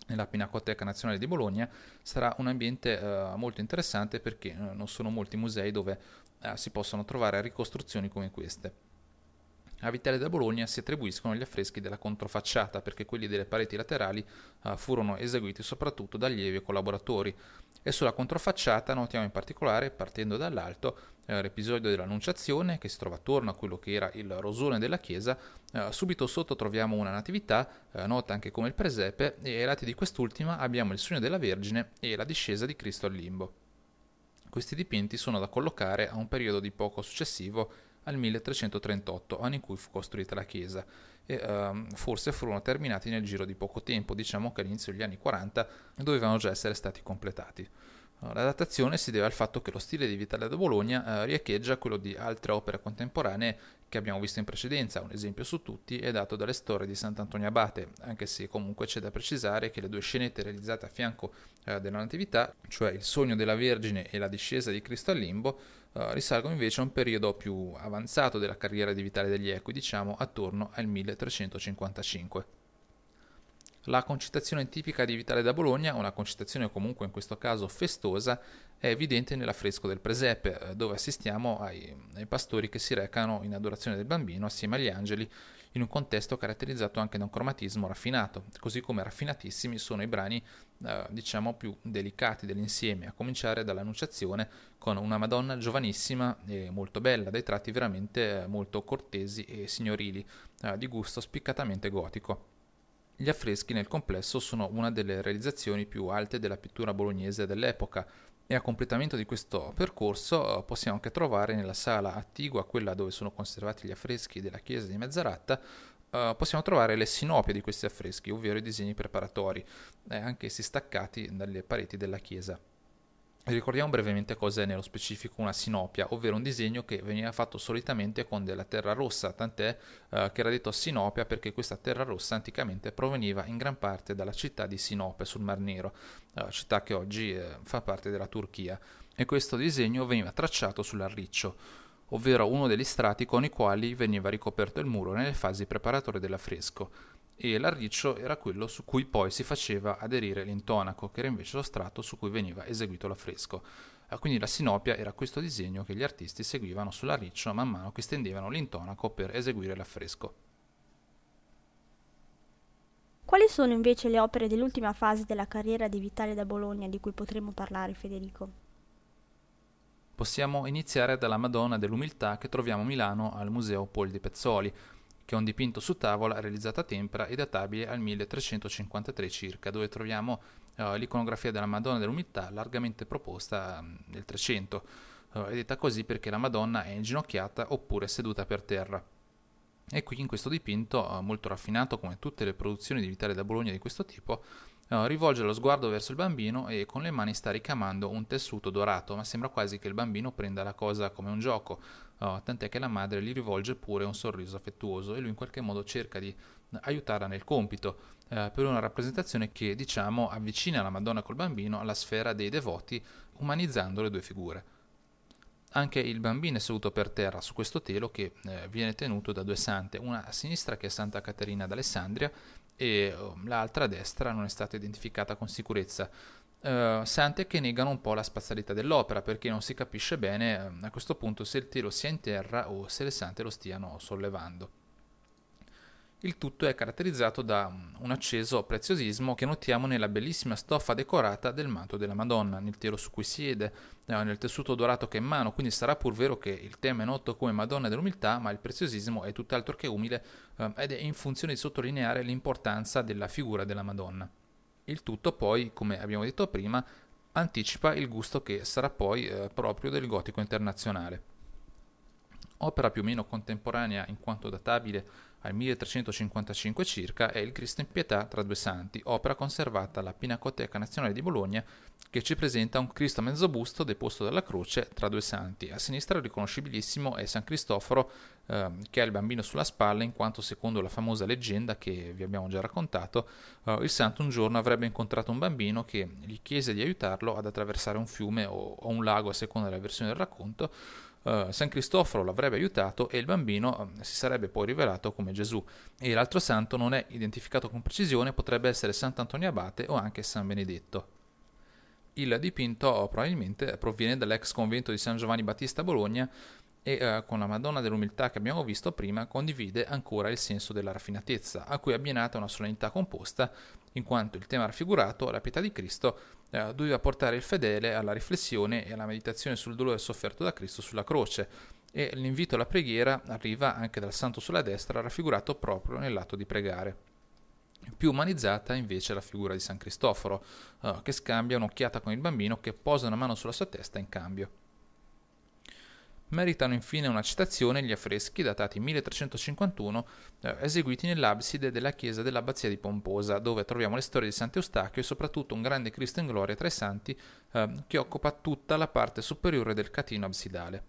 nella Pinacoteca Nazionale di Bologna sarà un ambiente uh, molto interessante perché uh, non sono molti musei dove si possono trovare ricostruzioni come queste. A Vitale da Bologna si attribuiscono gli affreschi della controfacciata perché quelli delle pareti laterali uh, furono eseguiti soprattutto da allievi e collaboratori e sulla controfacciata notiamo in particolare, partendo dall'alto, eh, l'episodio dell'Annunciazione che si trova attorno a quello che era il rosone della chiesa, eh, subito sotto troviamo una natività, eh, nota anche come il presepe, e ai lati di quest'ultima abbiamo il sogno della Vergine e la discesa di Cristo al limbo. Questi dipinti sono da collocare a un periodo di poco successivo al 1338, anno in cui fu costruita la chiesa, e uh, forse furono terminati nel giro di poco tempo, diciamo che all'inizio degli anni 40 dovevano già essere stati completati. La datazione si deve al fatto che lo stile di Vitale da Bologna eh, riecheggia quello di altre opere contemporanee che abbiamo visto in precedenza. Un esempio su tutti è dato dalle storie di Sant'Antonio Abate, anche se comunque c'è da precisare che le due scenette realizzate a fianco eh, della Natività, cioè il sogno della Vergine e la discesa di Cristo al limbo, eh, risalgono invece a un periodo più avanzato della carriera di Vitale degli Equi, diciamo attorno al 1355. La concitazione tipica di Vitale da Bologna, una concitazione comunque in questo caso festosa, è evidente nell'affresco del presepe, eh, dove assistiamo ai, ai, pastori che si recano in adorazione del bambino assieme agli angeli, in un contesto caratterizzato anche da un cromatismo raffinato, così come raffinatissimi sono i brani eh, diciamo più delicati dell'insieme, a cominciare dall'Annunciazione con una Madonna giovanissima e molto bella, dai tratti veramente eh, molto cortesi e signorili, eh, di gusto spiccatamente gotico. Gli affreschi nel complesso sono una delle realizzazioni più alte della pittura bolognese dell'epoca e a completamento di questo percorso eh, possiamo anche trovare nella sala attigua, quella dove sono conservati gli affreschi della chiesa di Mezzaratta, Uh, possiamo trovare le sinopie di questi affreschi, ovvero i disegni preparatori, eh, anch'essi staccati dalle pareti della chiesa. Ricordiamo brevemente cos'è nello specifico una sinopia, ovvero un disegno che veniva fatto solitamente con della terra rossa, tant'è eh, che era detto sinopia perché questa terra rossa anticamente proveniva in gran parte dalla città di Sinope sul Mar Nero, città che oggi eh, fa parte della Turchia, e questo disegno veniva tracciato sull'arriccio, ovvero uno degli strati con i quali veniva ricoperto il muro nelle fasi preparatorie dell'affresco e l'arriccio era quello su cui poi si faceva aderire l'intonaco, che era invece lo strato su cui veniva eseguito l'affresco. Eh, quindi la sinopia era questo disegno che gli artisti seguivano sull'arriccio man mano che stendevano l'intonaco per eseguire l'affresco.
Quali sono invece le opere dell'ultima fase della carriera di Vitale da Bologna di cui potremmo parlare, Federico?
Possiamo iniziare dalla Madonna dell'Umiltà che troviamo a Milano al Museo Pol di Pezzoli, che è un dipinto su tavola realizzato a tempera e databile al 1353 circa, dove troviamo uh, l'iconografia della Madonna dell'Umiltà largamente proposta um, nel 300. Uh, è detta così perché la Madonna è inginocchiata oppure seduta per terra. E qui in questo dipinto, uh, molto raffinato come tutte le produzioni di Vitale da Bologna di questo tipo, Uh, rivolge lo sguardo verso il bambino e con le mani sta ricamando un tessuto dorato, ma sembra quasi che il bambino prenda la cosa come un gioco, uh, tant'è che la madre gli rivolge pure un sorriso affettuoso e lui in qualche modo cerca di aiutarla nel compito, per una rappresentazione che, diciamo, avvicina la Madonna col bambino alla sfera dei devoti, umanizzando le due figure. Anche il bambino è seduto per terra su questo telo che eh, viene tenuto da due sante, una a sinistra che è Santa Caterina d'Alessandria e um, l'altra a destra non è stata identificata con sicurezza. Uh, sante che negano un po' la spazialità dell'opera perché non si capisce bene uh, a questo punto se il telo sia in terra o se le sante lo stiano sollevando. Il tutto è caratterizzato da un acceso preziosismo che notiamo nella bellissima stoffa decorata del manto della Madonna, nel telo su cui siede, eh, nel tessuto dorato che è in mano, quindi sarà pur vero che il tema è noto come Madonna dell'umiltà, ma il preziosismo è tutt'altro che umile eh, ed è in funzione di sottolineare l'importanza della figura della Madonna. Il tutto poi, come abbiamo detto prima, anticipa il gusto che sarà poi eh, proprio del gotico internazionale. Opera più o meno contemporanea in quanto databile al 1355 circa è il Cristo in pietà tra due santi, opera conservata alla Pinacoteca Nazionale di Bologna che ci presenta un Cristo a mezzo busto deposto dalla croce tra due santi. A sinistra riconoscibilissimo è San Cristoforo eh, che ha il bambino sulla spalla in quanto secondo la famosa leggenda che vi abbiamo già raccontato eh, il santo un giorno avrebbe incontrato un bambino che gli chiese di aiutarlo ad attraversare un fiume o, o un lago a seconda della versione del racconto Uh, San Cristoforo l'avrebbe aiutato e il bambino uh, si sarebbe poi rivelato come Gesù. E l'altro santo non è identificato con precisione, potrebbe essere Sant'Antonio Abate o anche San Benedetto. Il dipinto probabilmente proviene dall'ex convento di San Giovanni Battista a Bologna e eh, con la Madonna dell'umiltà che abbiamo visto prima condivide ancora il senso della raffinatezza, a cui è abbinata una solennità composta, in quanto il tema raffigurato, la pietà di Cristo, eh, doveva portare il fedele alla riflessione e alla meditazione sul dolore sofferto da Cristo sulla croce, e l'invito alla preghiera arriva anche dal santo sulla destra, raffigurato proprio nell'atto di pregare. Più umanizzata invece la figura di San Cristoforo, eh, che scambia un'occhiata con il bambino che posa una mano sulla sua testa in cambio. Meritano infine una citazione gli affreschi datati 1351 eh, eseguiti nell'abside della chiesa dell'abbazia di Pomposa, dove troviamo le storie di Sant'Eustachio e soprattutto un grande Cristo in gloria tra i santi eh, che occupa tutta la parte superiore del catino absidale.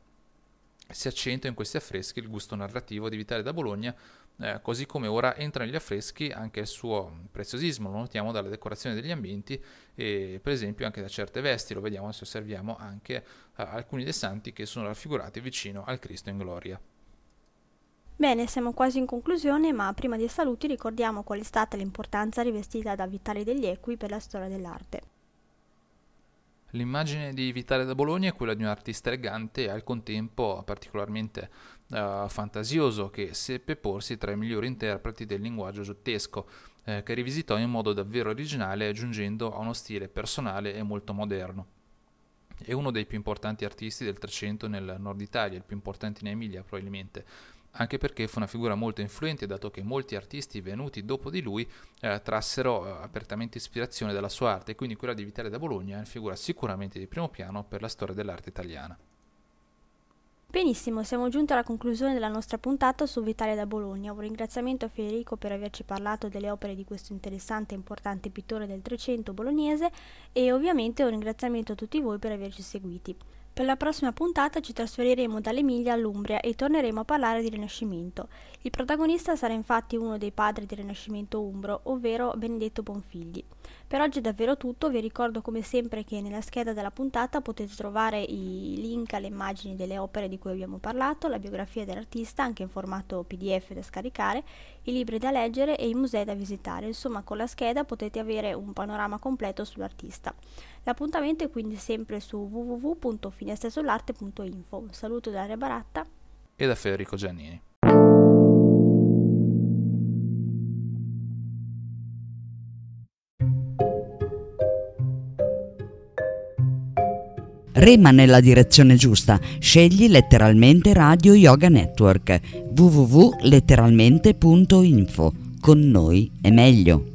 Si accentua in questi affreschi il gusto narrativo di Vitale da Bologna, eh, così come ora entra negli affreschi anche il suo preziosismo, lo notiamo dalla decorazione degli ambienti e per esempio anche da certe vesti, lo vediamo se osserviamo anche eh, alcuni dei santi che sono raffigurati vicino al Cristo in gloria.
Bene, siamo quasi in conclusione, ma prima dei saluti ricordiamo qual è stata l'importanza rivestita da Vitale degli Equi per la storia dell'arte.
L'immagine di Vitale da Bologna è quella di un artista elegante e al contempo particolarmente uh, fantasioso che seppe porsi tra i migliori interpreti del linguaggio giottesco, eh, che rivisitò in modo davvero originale aggiungendo a uno stile personale e molto moderno. È uno dei più importanti artisti del Trecento nel nord Italia, il più importante in Emilia probabilmente, anche perché fu una figura molto influente dato che molti artisti venuti dopo di lui eh, trassero eh, apertamente ispirazione dalla sua arte quindi quella di Vitale da Bologna è una figura sicuramente di primo piano per la storia dell'arte italiana.
Benissimo, siamo giunti alla conclusione della nostra puntata su Vitale da Bologna. Un ringraziamento a Federico per averci parlato delle opere di questo interessante e importante pittore del Trecento bolognese e ovviamente un ringraziamento a tutti voi per averci seguiti. Per la prossima puntata ci trasferiremo dall'Emilia all'Umbria e torneremo a parlare di Rinascimento. Il protagonista sarà infatti uno dei padri del Rinascimento umbro, ovvero Benedetto Bonfigli. Per oggi è davvero tutto, vi ricordo come sempre che nella scheda della puntata potete trovare i link alle immagini delle opere di cui abbiamo parlato, la biografia dell'artista anche in formato PDF da scaricare, i libri da leggere e i musei da visitare. Insomma, con la scheda potete avere un panorama completo sull'artista. L'appuntamento è quindi sempre su www.finestrasull'arte.info. Un saluto da Daria Baratta
e da Federico Giannini.
Rema nella direzione giusta, scegli letteralmente Radio Yoga Network www.letteralmente.info. Con noi è meglio.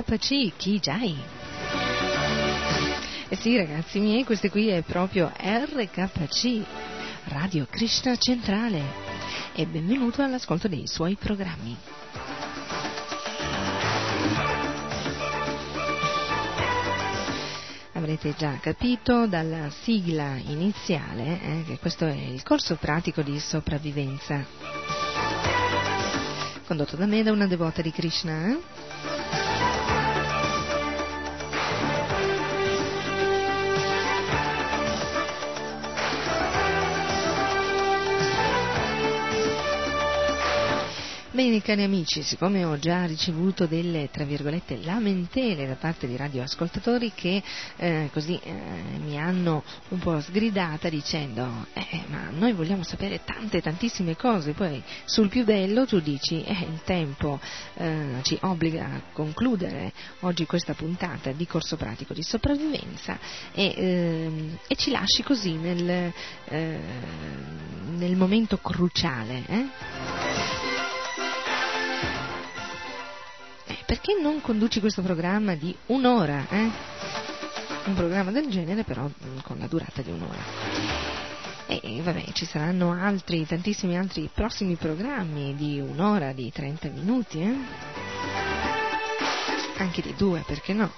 RKC Kijai. Eh sì ragazzi miei, questo qui è proprio RKC, Radio Krishna Centrale e benvenuto all'ascolto dei suoi programmi. Avrete già capito dalla sigla iniziale eh, che questo è il corso pratico di sopravvivenza, condotto da me da una devota di Krishna. Eh? Bene cari amici, siccome ho già ricevuto delle tra virgolette lamentele da parte di radioascoltatori che eh, così eh, mi hanno un po' sgridata dicendo eh, ma noi vogliamo sapere tante tantissime cose, poi sul più bello tu dici eh, il tempo eh, ci obbliga a concludere oggi questa puntata di corso pratico di sopravvivenza e, ehm, e ci lasci così nel, eh, nel momento cruciale. Perché non conduci questo programma di un'ora? Eh? Un programma del genere però mm, con la durata di un'ora. E vabbè, ci saranno altri, tantissimi altri prossimi programmi di un'ora, di 30 minuti, eh? Anche di due, perché no?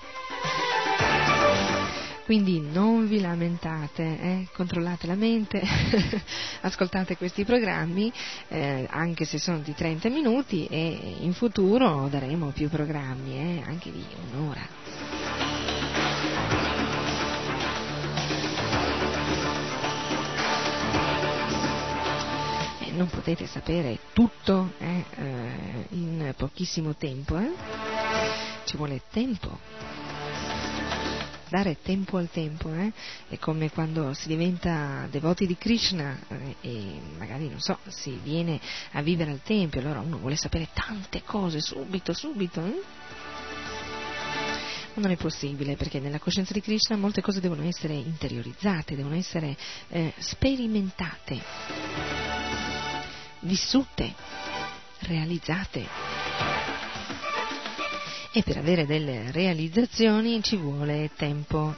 Quindi non vi lamentate, eh? controllate la mente, ascoltate questi programmi, eh, anche se sono di 30 minuti e in futuro daremo più programmi, eh? anche di un'ora. non potete sapere tutto eh, eh, in pochissimo tempo, eh? ci vuole tempo dare tempo al tempo, eh? è come quando si diventa devoti di Krishna eh, e magari, non so, si viene a vivere al Tempio, allora uno vuole sapere tante cose subito, subito. Eh? Non è possibile perché nella coscienza di Krishna molte cose devono essere interiorizzate, devono essere eh, sperimentate, vissute, realizzate e per avere delle realizzazioni ci vuole tempo.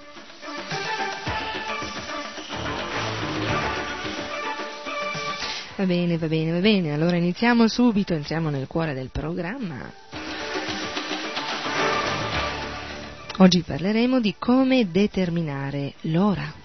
Va bene, va bene, va bene, allora iniziamo subito, entriamo nel cuore del programma. Oggi parleremo di come determinare l'ora.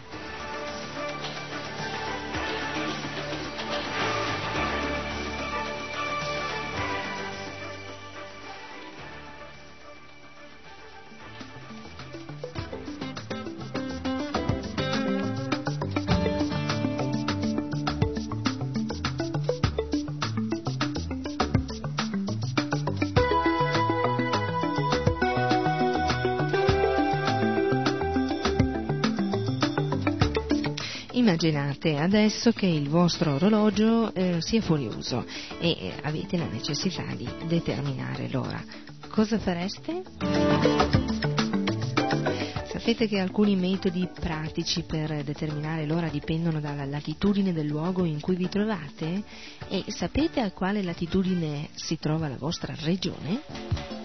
Immaginate adesso che il vostro orologio eh, sia fuori uso e eh, avete la necessità di determinare l'ora. Cosa fareste? Sapete che alcuni metodi pratici per determinare l'ora dipendono dalla latitudine del luogo in cui vi trovate? E sapete a quale latitudine si trova la vostra regione?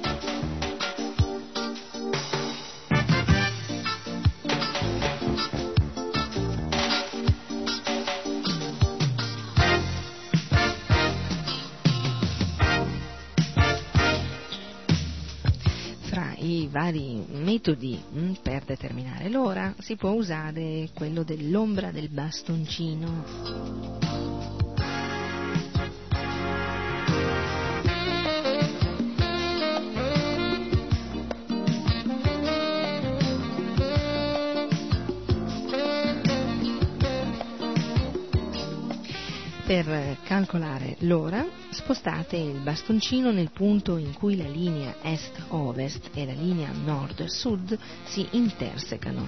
Vari metodi mm, per determinare l'ora, si può usare quello dell'ombra del bastoncino. Per calcolare l'ora spostate il bastoncino nel punto in cui la linea est-ovest e la linea nord-sud si intersecano.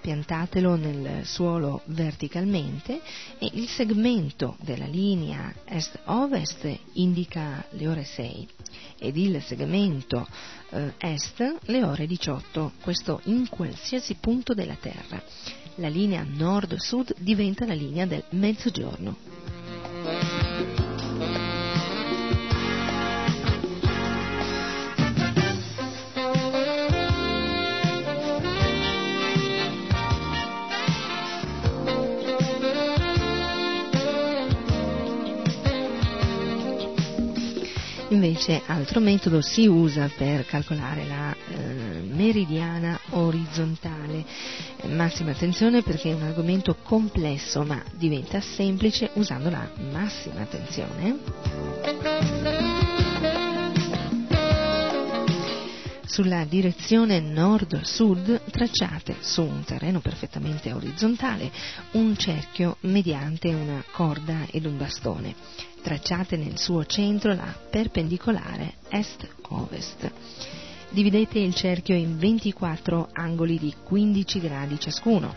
Piantatelo nel suolo verticalmente e il segmento della linea est-ovest indica le ore 6 ed il segmento eh, est le ore 18, questo in qualsiasi punto della Terra la linea nord-sud diventa la linea del mezzogiorno. Invece altro metodo si usa per calcolare la eh, meridiana orizzontale. Eh, massima attenzione perché è un argomento complesso ma diventa semplice usando la massima attenzione. Sulla direzione nord-sud tracciate su un terreno perfettamente orizzontale un cerchio mediante una corda ed un bastone. Tracciate nel suo centro la perpendicolare est-ovest. Dividete il cerchio in 24 angoli di 15 gradi ciascuno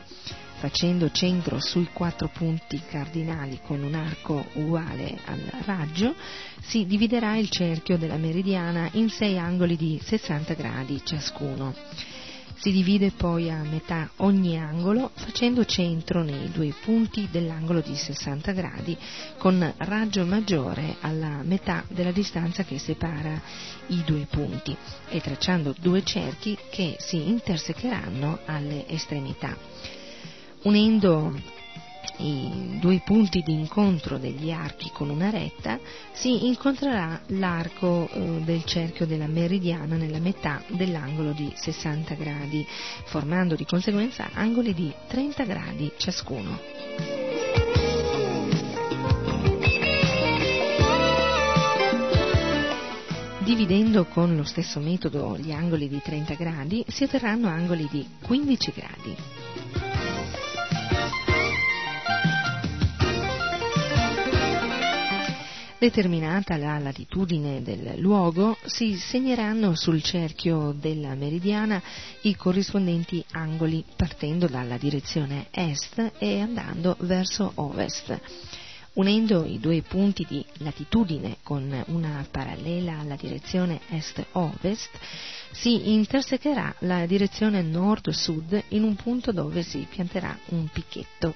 facendo centro sui quattro punti cardinali con un arco uguale al raggio, si dividerà il cerchio della meridiana in sei angoli di 60 gradi ciascuno. Si divide poi a metà ogni angolo facendo centro nei due punti dell'angolo di 60 gradi con raggio maggiore alla metà della distanza che separa i due punti e tracciando due cerchi che si intersecheranno alle estremità unendo i due punti di incontro degli archi con una retta, si incontrerà l'arco eh, del cerchio della meridiana nella metà dell'angolo di 60 gradi, formando di conseguenza angoli di 30 gradi ciascuno. Dividendo con lo stesso metodo gli angoli di 30 gradi, si otterranno angoli di 15 gradi. Determinata la latitudine del luogo, si segneranno sul cerchio della meridiana i corrispondenti angoli partendo dalla direzione est e andando verso ovest. Unendo i due punti di latitudine con una parallela alla direzione est-ovest, si intersecherà la direzione nord-sud in un punto dove si pianterà un picchetto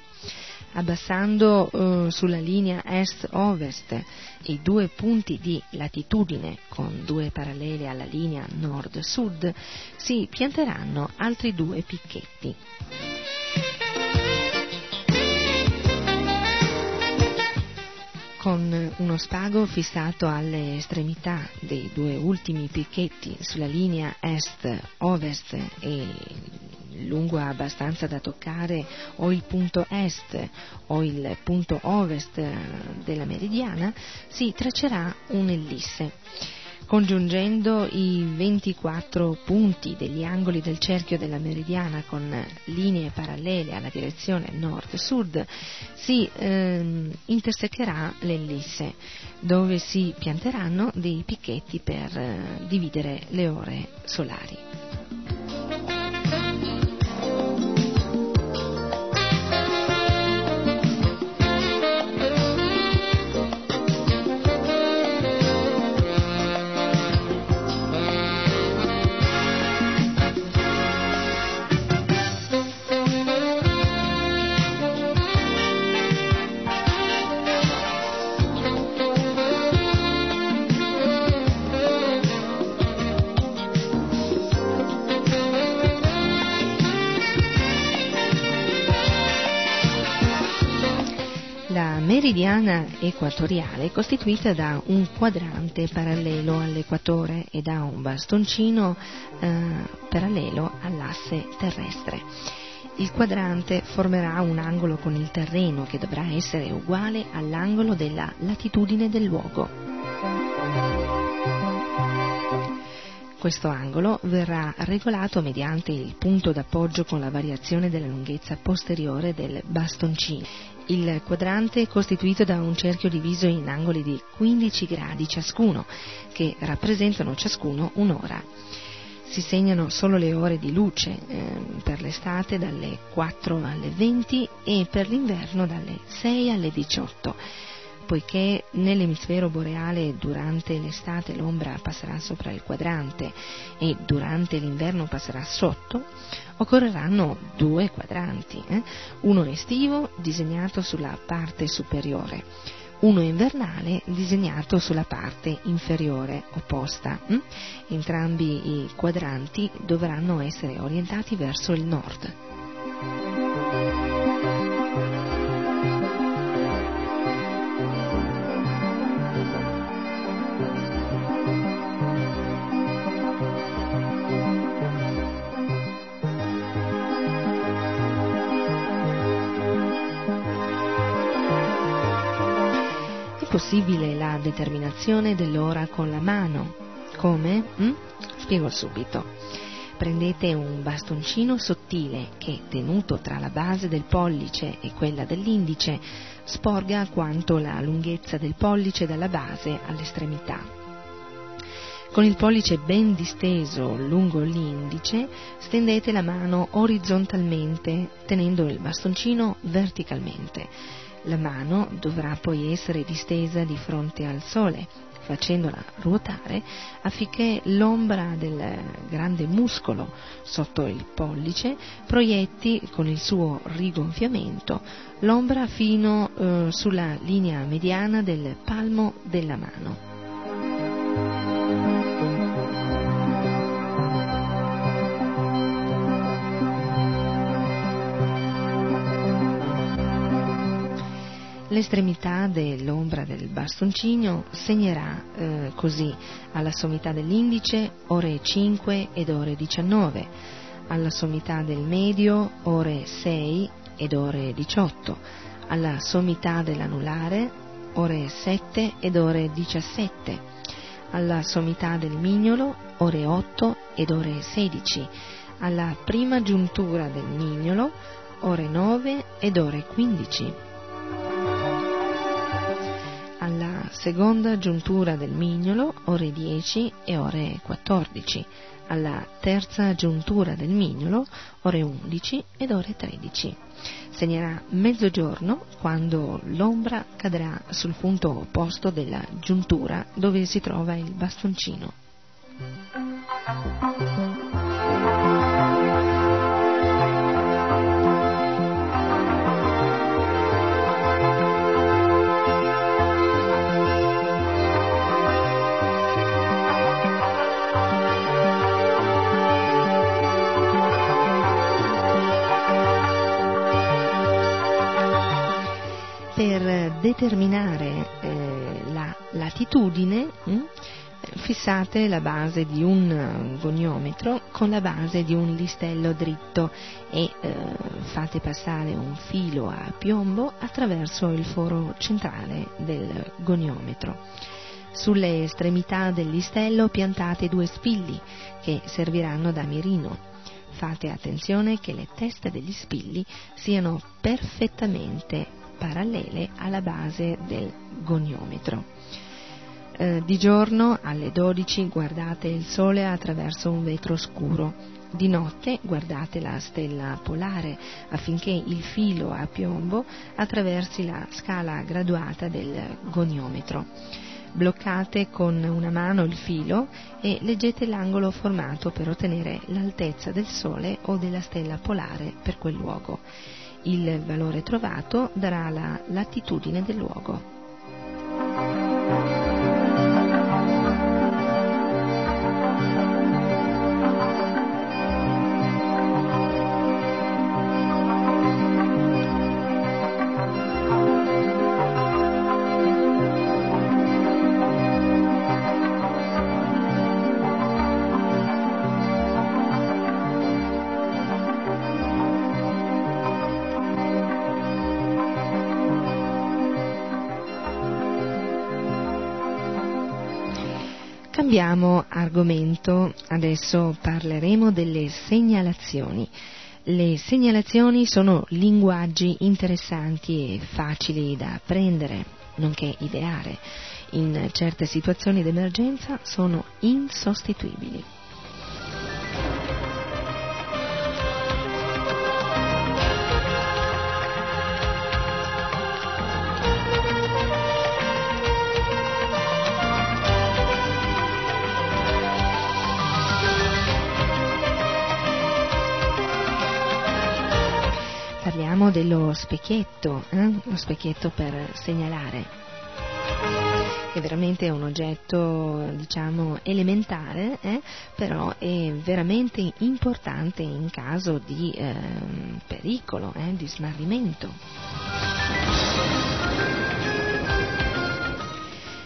abbassando eh, sulla linea est-ovest i due punti di latitudine con due parallele alla linea nord-sud, si pianteranno altri due picchetti. Con uno spago fissato alle estremità dei due ultimi picchetti sulla linea est-ovest e lungo abbastanza da toccare o il punto est o il punto ovest della meridiana, si traccerà un'ellisse. Congiungendo i 24 punti degli angoli del cerchio della meridiana con linee parallele alla direzione nord-sud, si ehm, intersecherà l'ellisse, dove si pianteranno dei picchetti per eh, dividere le ore solari. Meridiana equatoriale è costituita da un quadrante parallelo all'equatore e da un bastoncino eh, parallelo all'asse terrestre. Il quadrante formerà un angolo con il terreno che dovrà essere uguale all'angolo della latitudine del luogo. Questo angolo verrà regolato mediante il punto d'appoggio con la variazione della lunghezza posteriore del bastoncino il quadrante è costituito da un cerchio diviso in angoli di 15 gradi ciascuno, che rappresentano ciascuno un'ora. Si segnano solo le ore di luce eh, per l'estate dalle 4 alle 20 e per l'inverno dalle 6 alle 18 poiché nell'emisfero boreale durante l'estate l'ombra passerà sopra il quadrante e durante l'inverno passerà sotto, occorreranno due quadranti, eh? uno estivo disegnato sulla parte superiore, uno invernale disegnato sulla parte inferiore opposta. Hm? Entrambi i quadranti dovranno essere orientati verso il nord. Possibile la determinazione dell'ora con la mano. Come? Mm? Spiego subito. Prendete un bastoncino sottile che, tenuto tra la base del pollice e quella dell'indice, sporga quanto la lunghezza del pollice dalla base all'estremità. Con il pollice ben disteso lungo l'indice, stendete la mano orizzontalmente, tenendo il bastoncino verticalmente. La mano dovrà poi essere distesa di fronte al sole, facendola ruotare affinché l'ombra del grande muscolo sotto il pollice proietti con il suo rigonfiamento l'ombra fino eh, sulla linea mediana del palmo della mano. L'estremità dell'ombra del bastoncino segnerà eh, così alla sommità dell'indice ore 5 ed ore 19, alla sommità del medio ore 6 ed ore 18, alla sommità dell'anulare ore 7 ed ore 17, alla sommità del mignolo ore 8 ed ore 16, alla prima giuntura del mignolo ore 9 ed ore 15 seconda giuntura del mignolo ore 10 e ore 14, alla terza giuntura del mignolo ore 11 ed ore 13. Segnerà mezzogiorno quando l'ombra cadrà sul punto opposto della giuntura dove si trova il bastoncino. Determinare eh, la latitudine mh, hm, fissate la base di un goniometro con la base di un listello dritto e eh, fate passare un filo a piombo attraverso il foro centrale del goniometro. Sulle estremità del listello piantate due spilli che serviranno da mirino. Fate attenzione che le teste degli spilli siano perfettamente parallele alla base del goniometro. Eh, di giorno alle 12 guardate il Sole attraverso un vetro scuro, di notte guardate la stella polare affinché il filo a piombo attraversi la scala graduata del goniometro. Bloccate con una mano il filo e leggete l'angolo formato per ottenere l'altezza del Sole o della stella polare per quel luogo. Il valore trovato darà la latitudine del luogo. Cambiamo argomento, adesso parleremo delle segnalazioni. Le segnalazioni sono linguaggi interessanti e facili da apprendere, nonché ideare. In certe situazioni d'emergenza sono insostituibili. Dello specchietto, eh? lo specchietto per segnalare, che veramente è un oggetto diciamo elementare, eh? però è veramente importante in caso di eh, pericolo, di smarrimento.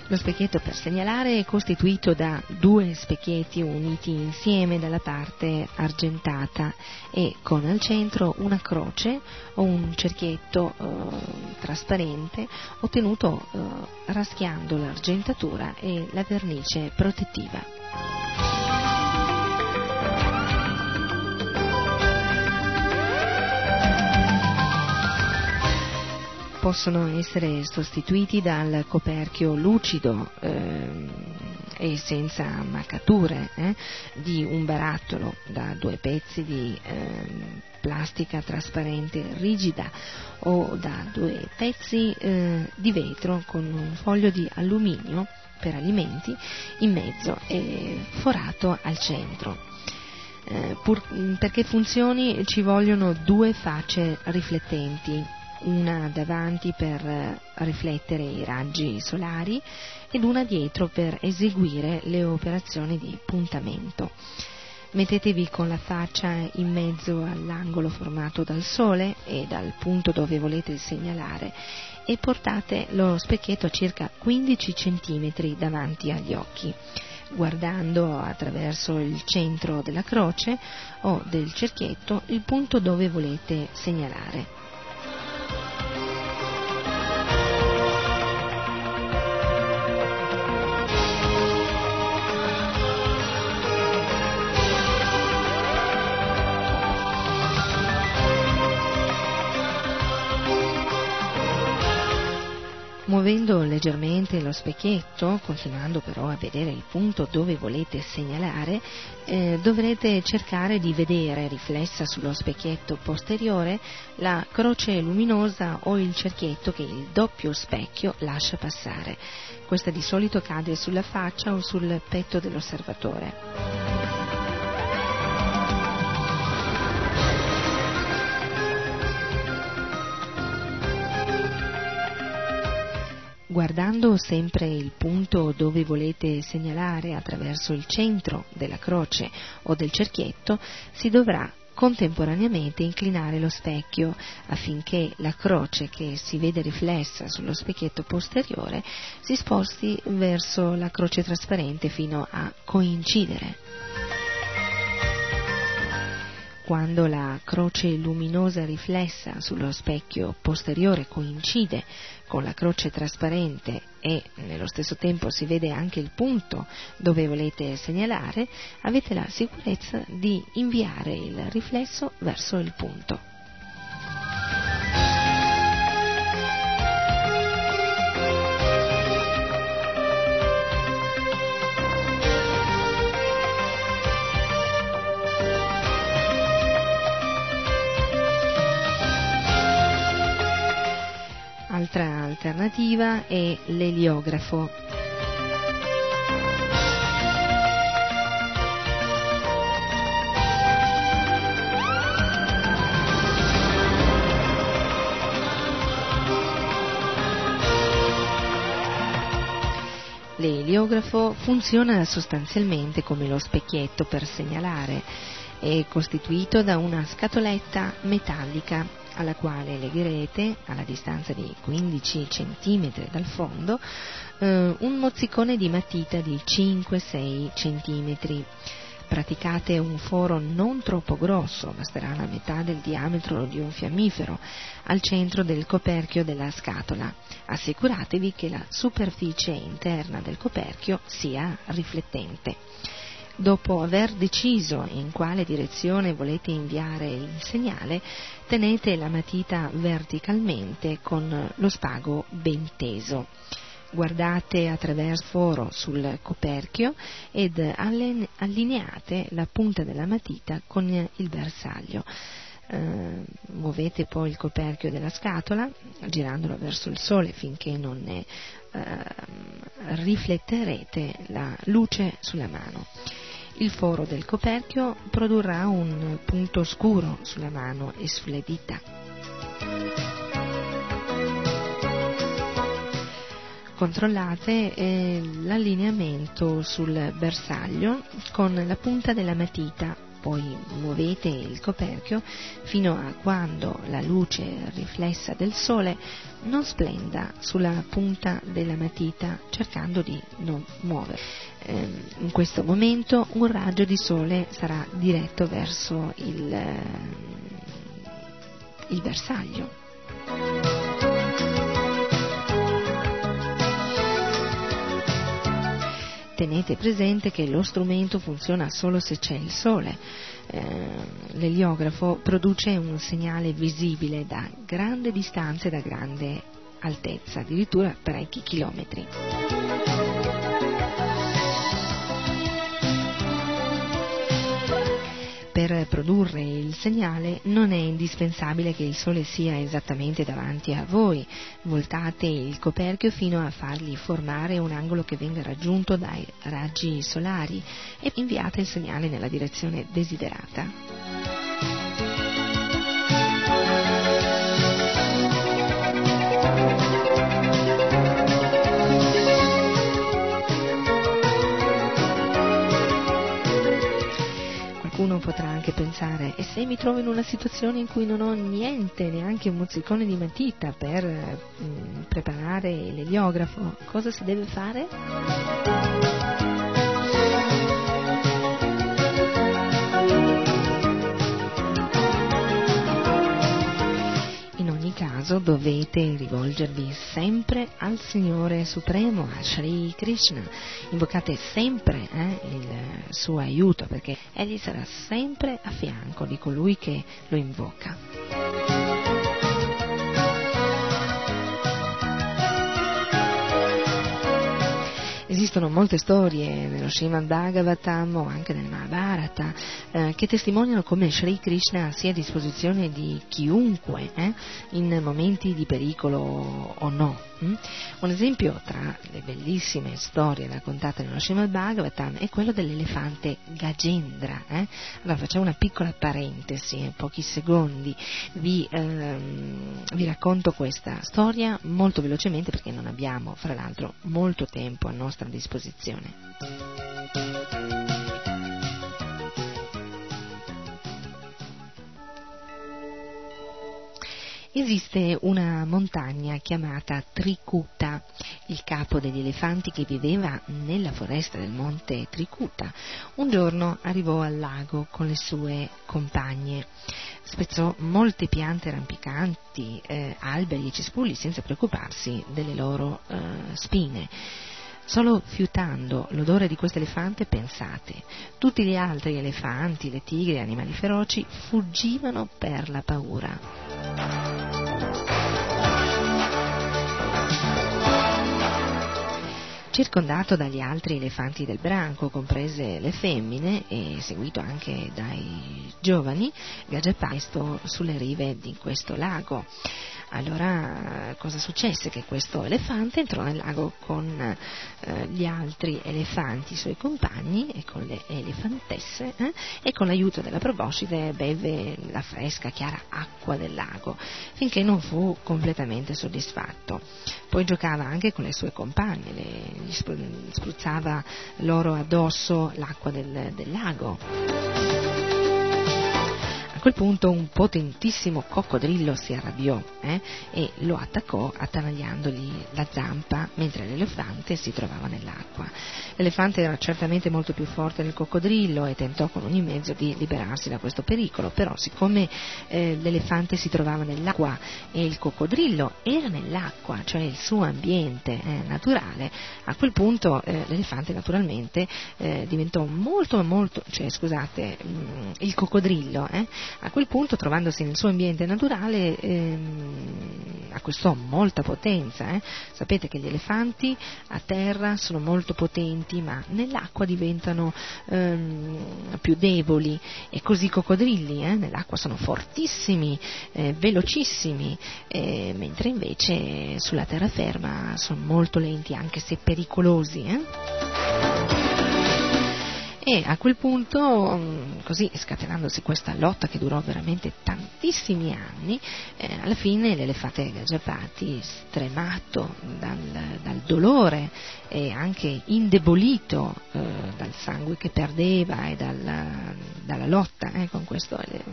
Lo specchietto per segnalare è costituito da due specchietti uniti insieme dalla parte argentata e con al centro una croce o un cerchietto eh, trasparente ottenuto eh, raschiando l'argentatura e la vernice protettiva. Possono essere sostituiti dal coperchio lucido eh, e senza maccature eh, di un barattolo da due pezzi di eh, plastica trasparente rigida o da due pezzi eh, di vetro con un foglio di alluminio per alimenti in mezzo e forato al centro. Eh, pur, perché funzioni ci vogliono due facce riflettenti una davanti per eh, riflettere i raggi solari ed una dietro per eseguire le operazioni di puntamento. Mettetevi con la faccia in mezzo all'angolo formato dal sole e dal punto dove volete segnalare e portate lo specchietto a circa 15 cm davanti agli occhi, guardando attraverso il centro della croce o del cerchietto il punto dove volete segnalare. Muovendo leggermente lo specchietto, continuando però a vedere il punto dove volete segnalare, eh, dovrete cercare di vedere riflessa sullo specchietto posteriore la croce luminosa o il cerchietto che il doppio specchio lascia passare. Questa di solito cade sulla faccia o sul petto dell'osservatore. Guardando sempre il punto dove volete segnalare attraverso il centro della croce o del cerchietto, si dovrà contemporaneamente inclinare lo specchio affinché la croce che si vede riflessa sullo specchietto posteriore si sposti verso la croce trasparente fino a coincidere. Quando la croce luminosa riflessa sullo specchio posteriore coincide con la croce trasparente e nello stesso tempo si vede anche il punto dove volete segnalare, avete la sicurezza di inviare il riflesso verso il punto. Alternativa è l'eliografo. L'eliografo funziona sostanzialmente come lo specchietto per segnalare. È costituito da una scatoletta metallica alla quale legherete, alla distanza di 15 cm dal fondo, eh, un mozzicone di matita di 5-6 cm. Praticate un foro non troppo grosso, basterà la metà del diametro di un fiammifero, al centro del coperchio della scatola. Assicuratevi che la superficie interna del coperchio sia riflettente. Dopo aver deciso in quale direzione volete inviare il segnale, tenete la matita verticalmente con lo spago ben teso. Guardate attraverso foro sul coperchio ed allineate la punta della matita con il bersaglio. Uh, muovete poi il coperchio della scatola girandolo verso il sole finché non ne uh, rifletterete la luce sulla mano. Il foro del coperchio produrrà un punto scuro sulla mano e sulle dita. Controllate eh, l'allineamento sul bersaglio con la punta della matita poi muovete il coperchio fino a quando la luce riflessa del sole non splenda sulla punta della matita cercando di non muovere. Ehm, in questo momento un raggio di sole sarà diretto verso il, ehm, il bersaglio. Tenete presente che lo strumento funziona solo se c'è il sole. Eh, l'eliografo produce un segnale visibile da grande distanza e da grande altezza, addirittura parecchi chilometri. Per produrre il segnale non è indispensabile che il Sole sia esattamente davanti a voi. Voltate il coperchio fino a fargli formare un angolo che venga raggiunto dai raggi solari e inviate il segnale nella direzione desiderata. Potrà anche pensare, e se mi trovo in una situazione in cui non ho niente, neanche un mozzicone di matita per mh, mm, preparare l'eliografo, cosa si deve fare? Caso dovete rivolgervi sempre al Signore Supremo, a Sri Krishna. Invocate sempre eh, il suo aiuto perché Egli sarà sempre a fianco di colui che lo invoca. Esistono molte storie nello Srimad Bhagavatam o anche nel Mahabharata eh, che testimoniano come Sri Krishna sia a disposizione di chiunque eh, in momenti di pericolo o no. Mm? Un esempio tra le bellissime storie raccontate nello Srimad Bhagavatam è quello dell'elefante Gajendra. Eh? Allora facciamo una piccola parentesi, in pochi secondi, vi, ehm, vi racconto questa storia molto velocemente perché non abbiamo, fra l'altro, molto tempo a nostra disposizione. Esiste una montagna chiamata Trikuta, il capo degli elefanti che viveva nella foresta del monte Trikuta. Un giorno arrivò al lago con le sue compagne. Spezzò molte piante rampicanti, eh, alberi e cespugli senza preoccuparsi delle loro eh, spine. Solo fiutando l'odore di questo elefante, pensate, tutti gli altri elefanti, le tigre e animali feroci fuggivano per la paura. Circondato dagli altri elefanti del branco, comprese le femmine, e seguito anche dai giovani, Gajapasto sulle rive di questo lago. Allora cosa successe? Che questo elefante entrò nel lago con eh, gli altri elefanti, i suoi compagni e con le elefantesse eh, e con l'aiuto della proboscide beve la fresca, chiara acqua del lago finché non fu completamente soddisfatto. Poi giocava anche con le sue compagne, le, gli spruzzava loro addosso l'acqua del, del lago quel punto un potentissimo coccodrillo si arrabbiò eh, e lo attaccò attanagliandogli la zampa mentre l'elefante si trovava nell'acqua. L'elefante era certamente molto più forte del coccodrillo e tentò con ogni mezzo di liberarsi da questo pericolo, però siccome eh, l'elefante si trovava nell'acqua e il coccodrillo era nell'acqua, cioè il suo ambiente eh, naturale, a quel punto eh, l'elefante naturalmente eh, diventò molto molto, cioè scusate, mh, mm, il coccodrillo eh, a quel punto, trovandosi nel suo ambiente naturale, ehm, acquistò molta potenza. Eh? Sapete che gli elefanti a terra sono molto potenti, ma nell'acqua diventano ehm, più deboli e così i coccodrilli eh? nell'acqua sono fortissimi, eh, velocissimi, eh, mentre invece sulla terraferma sono molto lenti, anche se pericolosi. Eh? e a quel punto, mm, così scatenandosi questa lotta che durò veramente tantissimi anni, eh, alla fine l'elefante Gaggiapati, stremato dal, dal dolore e anche indebolito eh, dal sangue che perdeva e dalla, dalla lotta eh, con questo eh,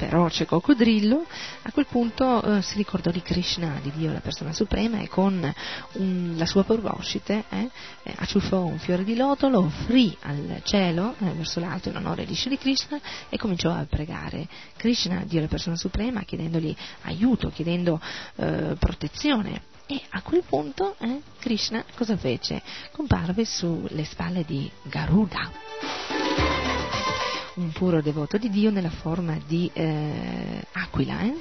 feroce coccodrillo, a quel punto eh, si ricordò di Krishna, di Dio, la persona suprema, e con un, la sua proboscite eh, eh, acciuffò un fiore di loto, lo offrì al cielo, eh, verso l'alto, in onore di Shri Krishna, e cominciò a pregare Krishna, Dio, la persona suprema, chiedendogli aiuto, chiedendo eh, protezione. E a quel punto eh, Krishna cosa fece? Comparve sulle spalle di Garuda un puro devoto di Dio nella forma di eh, aquila. Eh?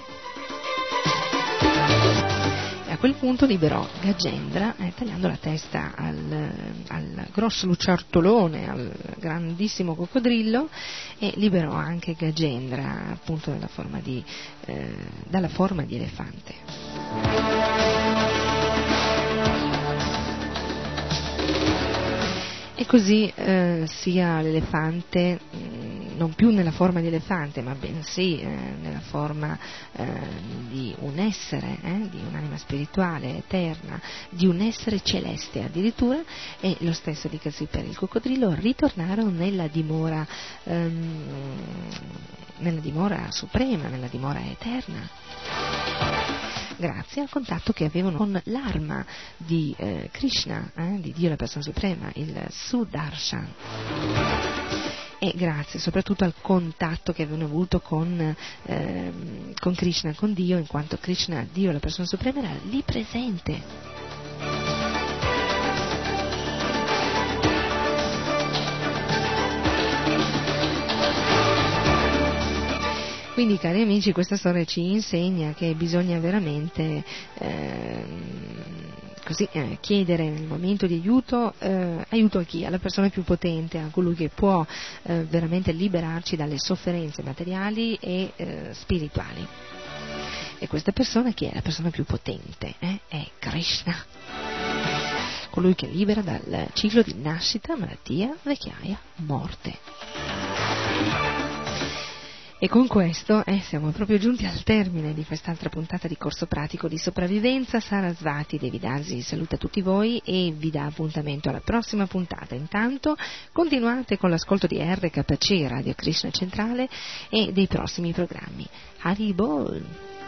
E a quel punto liberò Gagendra eh, tagliando la testa al, al, grosso lucertolone, al grandissimo coccodrillo e liberò anche Gagendra appunto forma di, eh, dalla forma di elefante. E così eh, sia l'elefante, mh, mm, non più nella forma di elefante, ma bensì eh, nella forma eh, di un essere, eh, di un'anima spirituale, eterna, di un essere celeste addirittura, e lo stesso dicasi per il coccodrillo, ritornarono nella dimora, ehm, nella dimora suprema, nella dimora eterna grazie al contatto che avevano con l'arma di eh, Krishna, eh, di Dio la persona suprema, il Sudarshan. E grazie soprattutto al contatto che avevano avuto con, eh, con Krishna, con Dio, in quanto Krishna, Dio la persona suprema, era lì presente. Quindi cari amici questa storia ci insegna che bisogna veramente eh, così, eh, chiedere nel momento di aiuto, eh, aiuto a chi? Alla persona più potente, a colui che può eh, veramente liberarci dalle sofferenze materiali e eh, spirituali. E questa persona chi è? La persona più potente, eh? è Krishna colui che libera dal ciclo di nascita, malattia, vecchiaia, morte. E con questo eh, siamo proprio giunti al termine di quest'altra puntata di corso pratico di sopravvivenza. Sara Svati Devidasi saluta tutti voi e vi dà appuntamento alla prossima puntata. Intanto continuate con l'ascolto di RKC Radio Krishna Centrale e dei prossimi programmi. Haribol!